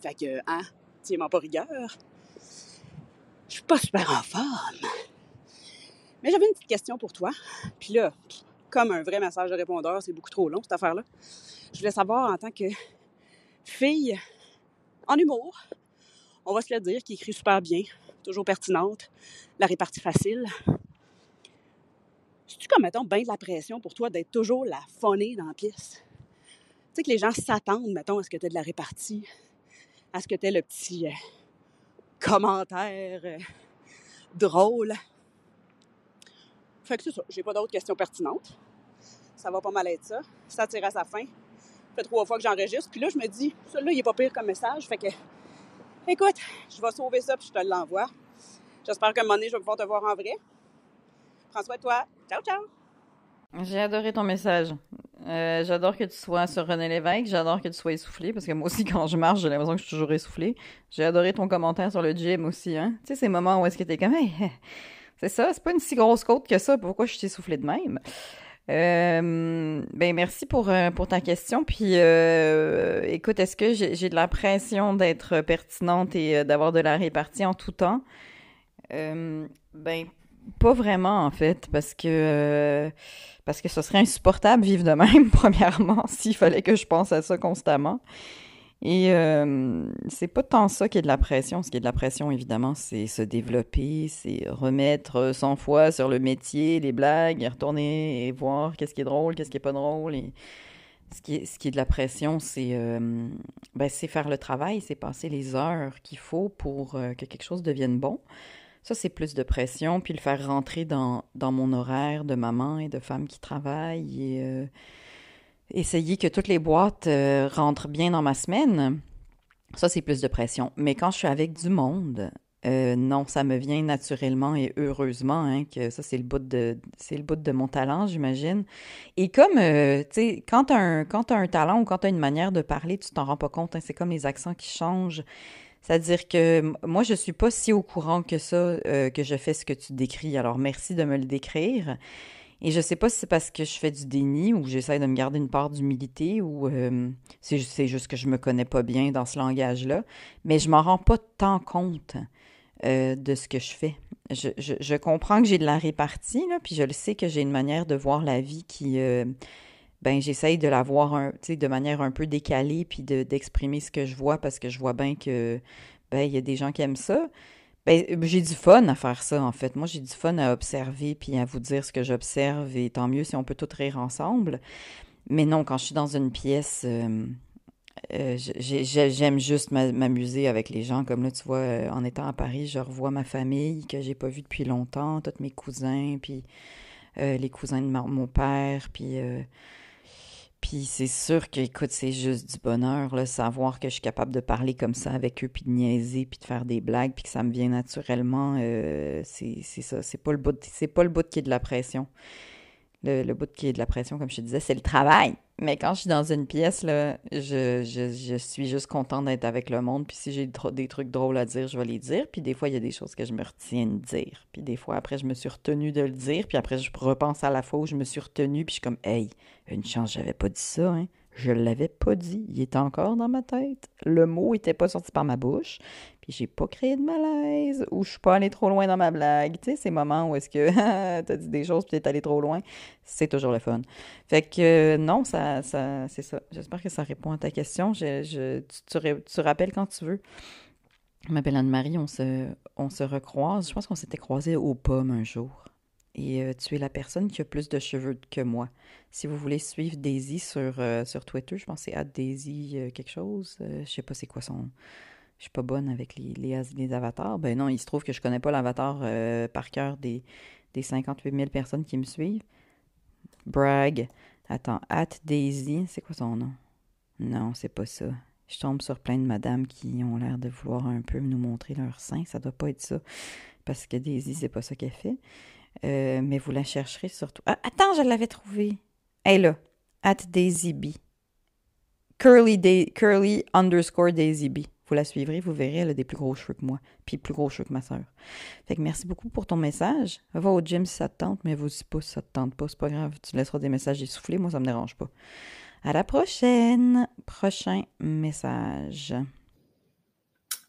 Fait que, hein, tiens-moi pas rigueur je suis pas super en forme. Mais j'avais une petite question pour toi. Puis là, comme un vrai message de répondeur, c'est beaucoup trop long, cette affaire-là. Je voulais savoir, en tant que fille en humour, on va se le dire, qui écrit super bien, toujours pertinente, la répartie facile. C'est-tu comme, mettons, bien de la pression pour toi d'être toujours la phonée dans la pièce? Tu sais, que les gens s'attendent, mettons, à ce que tu aies de la répartie, à ce que tu aies le petit... Euh, commentaires euh, drôles. Fait que c'est ça. J'ai pas d'autres questions pertinentes. Ça va pas mal être ça. Ça tire à sa fin. Ça fait trois fois que j'enregistre. Puis là, je me dis, celui-là, il est pas pire comme message. Fait que, écoute, je vais sauver ça puis je te l'envoie. J'espère qu'à un moment donné, je vais pouvoir te voir en vrai. Prends soin de toi. Ciao, ciao! J'ai adoré ton message. Euh, j'adore que tu sois sur René Lévesque. J'adore que tu sois essoufflé parce que moi aussi, quand je marche, j'ai l'impression que je suis toujours essoufflé. J'ai adoré ton commentaire sur le gym aussi. Hein? Tu sais, ces moments où est-ce que t'es comme, c'est ça, c'est pas une si grosse côte que ça. Pourquoi je suis essoufflé de même? Euh, ben merci pour, euh, pour ta question. Puis écoute, est-ce que j'ai de la pression d'être pertinente et d'avoir de la répartie en tout temps? ben pas vraiment en fait, parce que parce que ce serait insupportable vivre de même, premièrement, s'il fallait que je pense à ça constamment. Et euh, c'est pas tant ça qui est de la pression. Ce qui est de la pression, évidemment, c'est se développer, c'est remettre 100 fois sur le métier, les blagues, et retourner et voir qu'est-ce qui est drôle, qu'est-ce qui est pas drôle. Ce qui est, ce qui est de la pression, c'est euh, ben, faire le travail, c'est passer les heures qu'il faut pour euh, que quelque chose devienne bon. Ça, c'est plus de pression, puis le faire rentrer dans, mon horaire de maman et de femme qui travaille et euh, essayer que toutes les boîtes euh, rentrent bien dans ma semaine. Ça, c'est plus de pression. Mais quand je suis avec du monde, euh, non, ça me vient naturellement et heureusement, hein, que ça, c'est le bout de, mon talent, j'imagine. Et comme, tu sais, quand tu as, as, un talent ou quand tu as une manière de parler, tu t'en rends pas compte. Hein, c'est comme les accents qui changent. C'est-à-dire que moi, je suis pas si au courant que ça, euh, que je fais ce que tu décris. Alors, merci de me le décrire. Et je sais pas si c'est parce que je fais du déni ou j'essaie de me garder une part d'humilité ou euh, c'est juste que je me connais pas bien dans ce langage-là. Mais je m'en rends pas tant compte euh, de ce que je fais. je, comprends que j'ai de la répartie, puis je le sais que j'ai une manière de voir la vie qui, ben, j'essaye de la voir de manière un peu décalée, puis de, d'exprimer ce que je vois, parce que je vois bien que, ben, il y a des gens qui aiment ça. Ben, j'ai du fun à faire ça, en fait. Moi, j'ai du fun à observer, puis à vous dire ce que j'observe, et tant mieux si on peut tout rire ensemble. Mais non, quand je suis dans une pièce, euh, euh, j'aime juste m'amuser avec les gens. Comme là, tu vois, euh, en étant à Paris, je revois ma famille que j'ai pas vue depuis longtemps, tous mes cousins, puis les cousins de mon père, puis puis c'est sûr que, écoute, c'est juste du bonheur, là, savoir que je suis capable de parler comme ça avec eux, puis de niaiser, puis de faire des blagues, puis que ça me vient naturellement, euh, c'est ça. C'est pas le bout, c'est pas le bout qui est de la pression. Le, le bout qui est de la pression, comme je te disais, c'est le travail. Mais quand je suis dans une pièce, là, je, je, je suis juste contente d'être avec le monde. Puis si j'ai des trucs drôles à dire, je vais les dire. Puis des fois, il y a des choses que je me retiens de dire. Puis des fois, après, je me suis retenue de le dire. Puis après, je repense à la fois où je me suis retenue. Puis je suis comme, hey, une chance, j'avais pas dit ça, hein. Je l'avais pas dit. Il était encore dans ma tête. Le mot était pas sorti par ma bouche. Puis j'ai pas créé de malaise ou je suis pas allée trop loin dans ma blague. Tu sais, ces moments où est-ce que t'as dit des choses puis t'es allé trop loin, c'est toujours le fun. Fait que non, ça, ça c'est ça. J'espère que ça répond à ta question. Je, tu, tu, rappelles quand tu veux. Je m'appelle Anne-Marie, on se, on se recroise. Je pense qu'on s'était croisés aux pommes un jour et euh, tu es la personne qui a plus de cheveux que moi. Si vous voulez suivre Daisy sur, euh, sur Twitter, je pense que c'est Daisy euh, quelque chose. je sais pas c'est quoi son. Je suis pas bonne avec les, les, avatars. Ben non, il se trouve que je connais pas l'avatar par cœur des, des 58 000 personnes qui me suivent. Brag. Attends, at Daisy, c'est quoi son nom? Non, c'est pas ça. Je tombe sur plein de madames qui ont l'air de vouloir un peu nous montrer leur sein. Ça doit pas être ça. Parce que Daisy, c'est pas ça qu'elle fait. Euh, mais vous la chercherez surtout. Ah, attends, je l'avais trouvée. Elle est là. At DaisyB. Curly, Curly underscore DaisyB. Vous la suivrez, vous verrez, elle a des plus gros cheveux que moi, puis plus gros cheveux que ma soeur. Fait que merci beaucoup pour ton message. Va au gym si ça te tente, mais vas-y pas si ça te tente pas, c'est pas grave. Tu laisseras des messages essoufflés, moi ça me dérange pas. À la prochaine. Prochain message.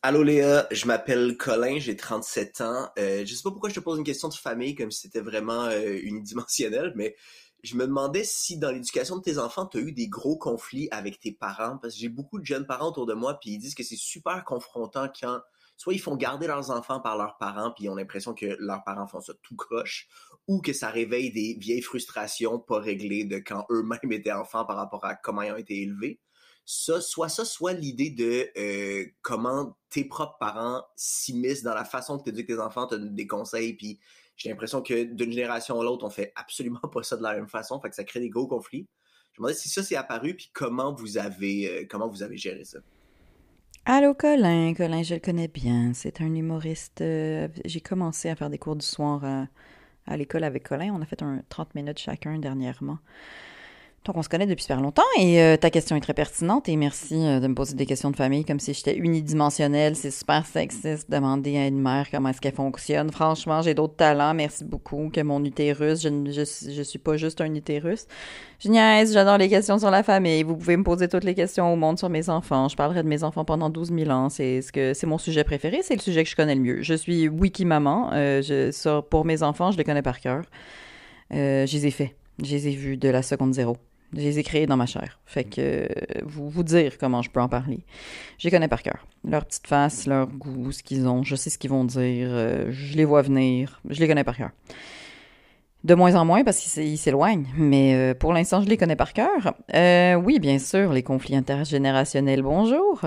Allô Léa, je m'appelle Colin, j'ai 37 ans. Euh, je sais pas pourquoi je te pose une question de famille comme si c'était vraiment euh, unidimensionnel, mais je me demandais si dans l'éducation de tes enfants, tu as eu des gros conflits avec tes parents, parce que j'ai beaucoup de jeunes parents autour de moi, puis ils disent que c'est super confrontant quand soit ils font garder leurs enfants par leurs parents, puis ils ont l'impression que leurs parents font ça tout croche, ou que ça réveille des vieilles frustrations pas réglées de quand eux-mêmes étaient enfants par rapport à comment ils ont été élevés ça, soit ça, soit l'idée de euh, comment tes propres parents s'immiscent dans la façon que tu éduques tes enfants, te donnent des conseils, puis j'ai l'impression que d'une génération à l'autre, on fait absolument pas ça de la même façon, fait que ça crée des gros conflits. Je me demandais si ça s'est apparu, puis comment vous avez euh, comment vous avez géré ça? Allô Colin, Colin, je le connais bien. C'est un humoriste. Euh, j'ai commencé à faire des cours du soir à, à l'école avec Colin. On a fait un 30 minutes chacun dernièrement. Donc, on se connaît depuis super longtemps et euh, ta question est très pertinente et merci euh, de me poser des questions de famille comme si j'étais unidimensionnelle. C'est super sexiste de demander à une mère comment est-ce qu'elle fonctionne. Franchement, j'ai d'autres talents. Merci beaucoup que mon utérus, je, je, je suis pas juste un utérus. Je j'adore les questions sur la famille. Vous pouvez me poser toutes les questions au monde sur mes enfants. Je parlerai de mes enfants pendant 12 000 ans. C'est ce que c'est mon sujet préféré. C'est le sujet que je connais le mieux. Je suis wiki maman. Euh, je, pour mes enfants, je les connais par cœur. Euh, je les ai faits. Je les ai vus de la seconde zéro. Je les ai créés dans ma chair. Fait que euh, vous, vous dire comment je peux en parler. Je les connais par cœur. Leur petite face, leur goût, ce qu'ils ont, je sais ce qu'ils vont dire, euh, je les vois venir, je les connais par cœur. De moins en moins parce qu'ils s'éloignent, mais euh, pour l'instant, je les connais par cœur. Oui, bien sûr, les conflits intergénérationnels, bonjour.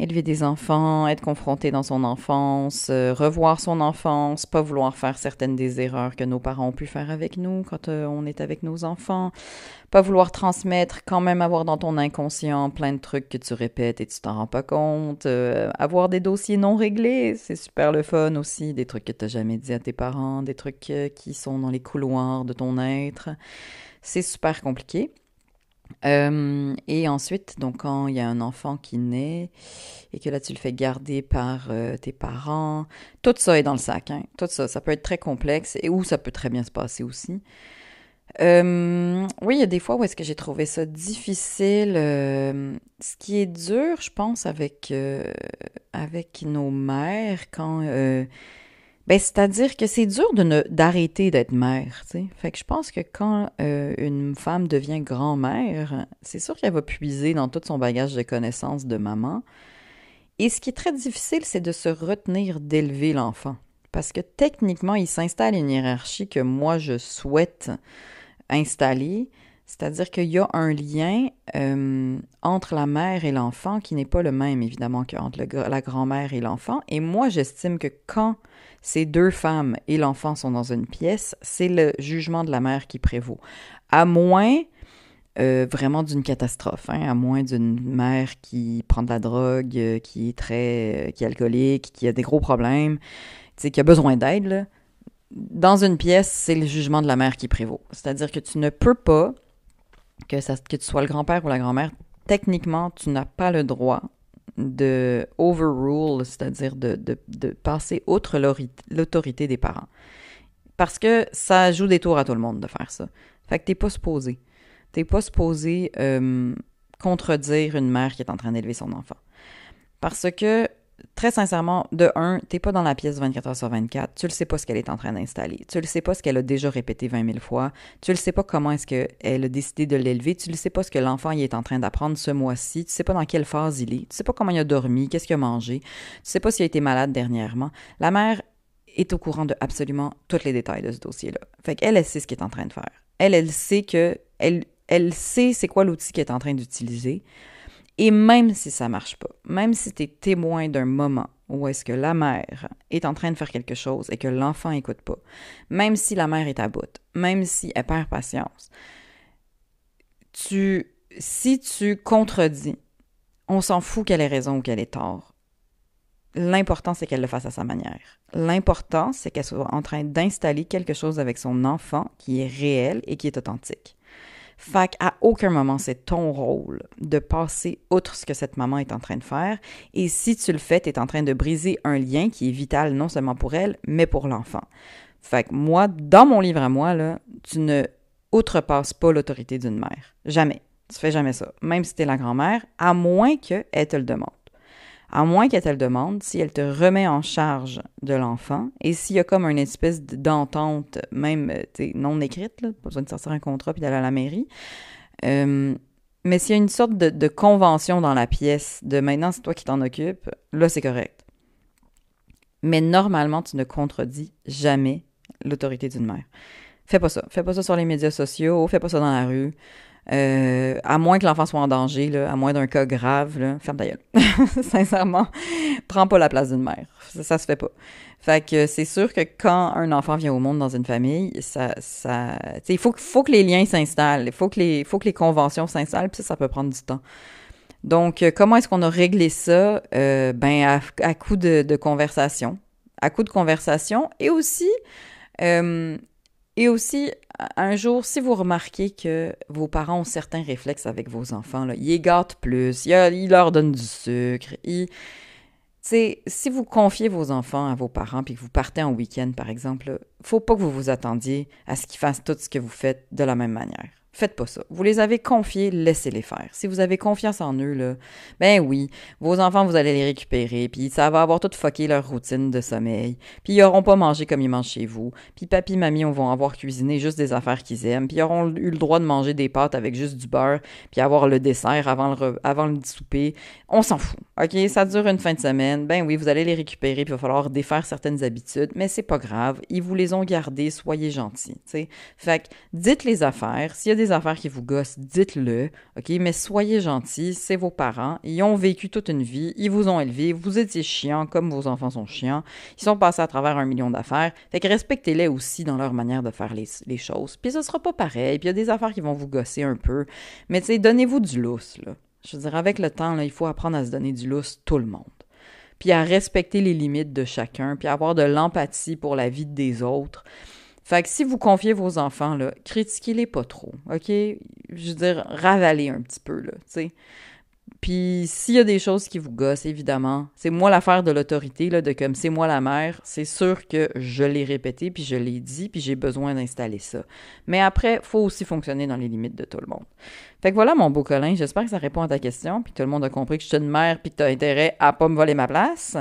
Élever des enfants, être confronté dans son enfance, euh, revoir son enfance, pas vouloir faire certaines des erreurs que nos parents ont pu faire avec nous quand on est avec nos enfants, pas vouloir transmettre, quand même avoir dans ton inconscient plein de trucs que tu répètes et tu t'en rends pas compte, avoir des dossiers non réglés, c'est super le fun aussi, des trucs que t'as jamais dit à tes parents, des trucs qui sont dans les couloirs de ton être. C'est super compliqué. Euh, et ensuite, donc quand il y a un enfant qui naît et que là tu le fais garder par euh, tes parents, tout ça est dans le sac. Hein. Tout ça, ça peut être très complexe et où ça peut très bien se passer aussi. Euh, oui, il y a des fois où est-ce que j'ai trouvé ça difficile. ce qui est dur, je pense, avec avec nos mères quand Ben, c'est-à-dire que c'est dur d'arrêter d'être mère. Fait que je pense que quand euh, une femme devient grand-mère, c'est sûr qu'elle va puiser dans tout son bagage de connaissances de maman. Et ce qui est très difficile, c'est de se retenir d'élever l'enfant. Parce que techniquement, il s'installe une hiérarchie que moi, je souhaite installer. C'est-à-dire qu'il y a un lien euh, entre la mère et l'enfant qui n'est pas le même, évidemment, qu'entre la grand-mère et l'enfant. Et moi, j'estime que quand ces deux femmes et l'enfant sont dans une pièce, c'est le jugement de la mère qui prévaut. À moins euh, vraiment d'une catastrophe, hein, à moins d'une mère qui prend de la drogue, euh, qui est très euh, qui est alcoolique, qui a des gros problèmes, qui a besoin d'aide. Dans une pièce, c'est le jugement de la mère qui prévaut. C'est-à-dire que tu ne peux pas, que, ça, que tu sois le grand-père ou la grand-mère, techniquement, tu n'as pas le droit de overrule, c'est-à-dire de, de, passer outre l'autorité des parents. Parce que ça joue des tours à tout le monde de faire ça. Fait que t'es pas supposé. T'es pas supposé euh, contredire une mère qui est en train d'élever son enfant. Parce que très sincèrement, de un, t'es pas dans la pièce 24 heures sur 24, tu le sais pas ce qu'elle est en train d'installer, tu le sais pas ce qu'elle a déjà répété 20 000 fois, tu le sais pas comment est-ce qu'elle a décidé de l'élever, tu le sais pas ce que l'enfant est en train d'apprendre ce mois-ci, tu sais pas dans quelle phase il est, tu sais pas comment il a dormi, qu'est-ce qu'il a mangé, tu sais pas s'il a été malade dernièrement. La mère est au courant de absolument tous les détails de ce dossier-là. Fait qu'elle, elle sait ce qu'elle est en train de faire. Elle, sait que, elle, elle sait c'est quoi l'outil qu'elle est en train d'utiliser. Et même si ça marche pas, même si tu es témoin d'un moment où est-ce que la mère est en train de faire quelque chose et que l'enfant écoute pas, même si la mère est à bout, même si elle perd patience, tu, si tu contredis, on s'en fout qu'elle ait raison ou qu'elle ait tort. L'important, c'est qu'elle le fasse à sa manière. L'important, c'est qu'elle soit en train d'installer quelque chose avec son enfant qui est réel et qui est authentique. Fait qu'à aucun moment, c'est ton rôle de passer outre ce que cette maman est en train de faire. Et si tu le fais, tu es en train de briser un lien qui est vital non seulement pour elle, mais pour l'enfant. Fait que moi, dans mon livre à moi, là, tu ne outrepasses pas l'autorité d'une mère. Jamais. Tu fais jamais ça. Même si tu es la grand-mère, à moins qu'elle te le demande à moins qu'elle te demande, si elle te remet en charge de l'enfant, et s'il y a comme une espèce d'entente, même euh, non écrite, là, pas besoin de sortir un contrat puis d'aller à la mairie, euh, mais s'il y a une sorte de, convention dans la pièce de maintenant c'est toi qui t'en occupes, là c'est correct. Mais normalement, tu ne contredis jamais l'autorité d'une mère. Fais pas ça. Fais pas ça sur les médias sociaux, fais pas ça dans la rue. Euh, à moins que l'enfant soit en danger, à moins d'un cas grave, là, ferme ta gueule. Sincèrement, prends pas la place d'une mère. Ça, se fait pas. Fait que c'est sûr que quand un enfant vient au monde dans une famille, ça, ça, il faut, faut que les liens s'installent, il faut que les, faut que les conventions s'installent, puis ça, ça peut prendre du temps. Donc, euh, comment est-ce qu'on a réglé ça? Euh, ben, à, à coup de, de, conversation. À coup de conversation et aussi, et aussi, un jour, si vous remarquez que vos parents ont certains réflexes avec vos enfants, ils les gâtent plus, ils, leur donnent du sucre, ils... si vous confiez vos enfants à vos parents puis que vous partez en week-end, par exemple, faut pas que vous vous attendiez à ce qu'ils fassent tout ce que vous faites de la même manière. Faites pas ça. Vous les avez confiés, laissez-les faire. Si vous avez confiance en eux, là, ben oui, vos enfants, vous allez les récupérer, puis ça va avoir tout fucké leur routine de sommeil, puis ils auront pas mangé comme ils mangent chez vous, puis papy, mamie, on vont avoir cuisiné juste des affaires qu'ils aiment, puis ils auront eu le droit de manger des pâtes avec juste du beurre, puis avoir le dessert avant le, avant le souper. On s'en fout, OK? Ça dure une fin de semaine, ben oui, vous allez les récupérer, puis il va falloir défaire certaines habitudes, mais c'est pas grave, ils vous les ont gardées, soyez gentils, tu sais. Fait que dites les affaires, s'il y a des affaires qui vous gossent, dites-le, OK? Mais soyez gentils, c'est vos parents. Ils ont vécu toute une vie, ils vous ont élevé, vous étiez chiants comme vos enfants sont chiants. Ils sont passés à travers un million d'affaires. Fait que respectez-les aussi dans leur manière de faire les, choses. Puis ce sera pas pareil, puis il y a des affaires qui vont vous gosser un peu. Mais tu donnez-vous du lousse, là. Je veux dire, avec le temps, il faut apprendre à se donner du lousse, tout le monde puis à respecter les limites de chacun, puis à avoir de l'empathie pour la vie des autres. Fait que si vous confiez vos enfants, là, critiquez-les pas trop, OK? Je veux dire, ravalez un petit peu, tu sais. Puis s'il y a des choses qui vous gossent, évidemment, c'est moi l'affaire de l'autorité, là, de comme c'est moi la mère, c'est sûr que je l'ai répété, puis je l'ai dit, puis j'ai besoin d'installer ça. Mais après, faut aussi fonctionner dans les limites de tout le monde. Fait que voilà mon beau Colin, j'espère que ça répond à ta question, puis tout le monde a compris que je suis une mère, puis que tu intérêt à pas me voler ma place.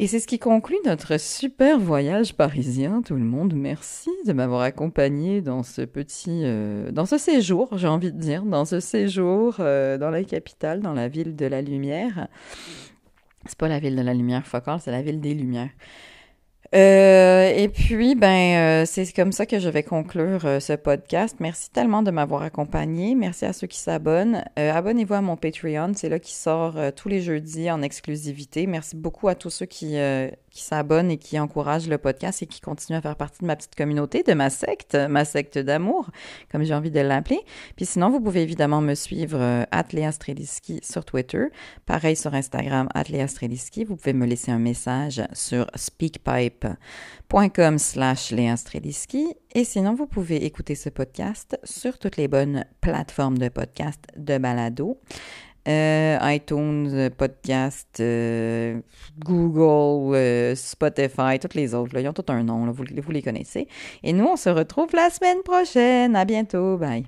Et c'est ce qui conclut notre super voyage parisien, tout le monde. Merci de m'avoir accompagné dans ce petit, euh, dans ce séjour, j'ai envie de dire, dans ce séjour euh, dans la capitale, dans la ville de la lumière. C'est pas la ville de la lumière, Focal, c'est la ville des lumières. Euh, et puis, ben, euh, c'est comme ça que je vais conclure euh, ce podcast. Merci tellement de m'avoir accompagné. Merci à ceux qui s'abonnent. Abonnez-vous à mon Patreon. C'est là qui sort tous les jeudis en exclusivité. Merci beaucoup à tous ceux qui, qui s'abonnent et qui encouragent le podcast et qui continuent à faire partie de ma petite communauté, de ma secte, ma secte d'amour, comme j'ai envie de l'appeler. Puis sinon, vous pouvez évidemment me suivre euh, sur Twitter, pareil sur Instagram, Atléa Vous pouvez me laisser un message sur speakpipe.com slash Et sinon, vous pouvez écouter ce podcast sur toutes les bonnes plateformes de podcast de balado. Euh, iTunes, Podcast, euh, Google, euh, Spotify, toutes les autres. Ils ont tout un nom, vous, vous les connaissez. Et nous, on se retrouve la semaine prochaine. À bientôt. Bye.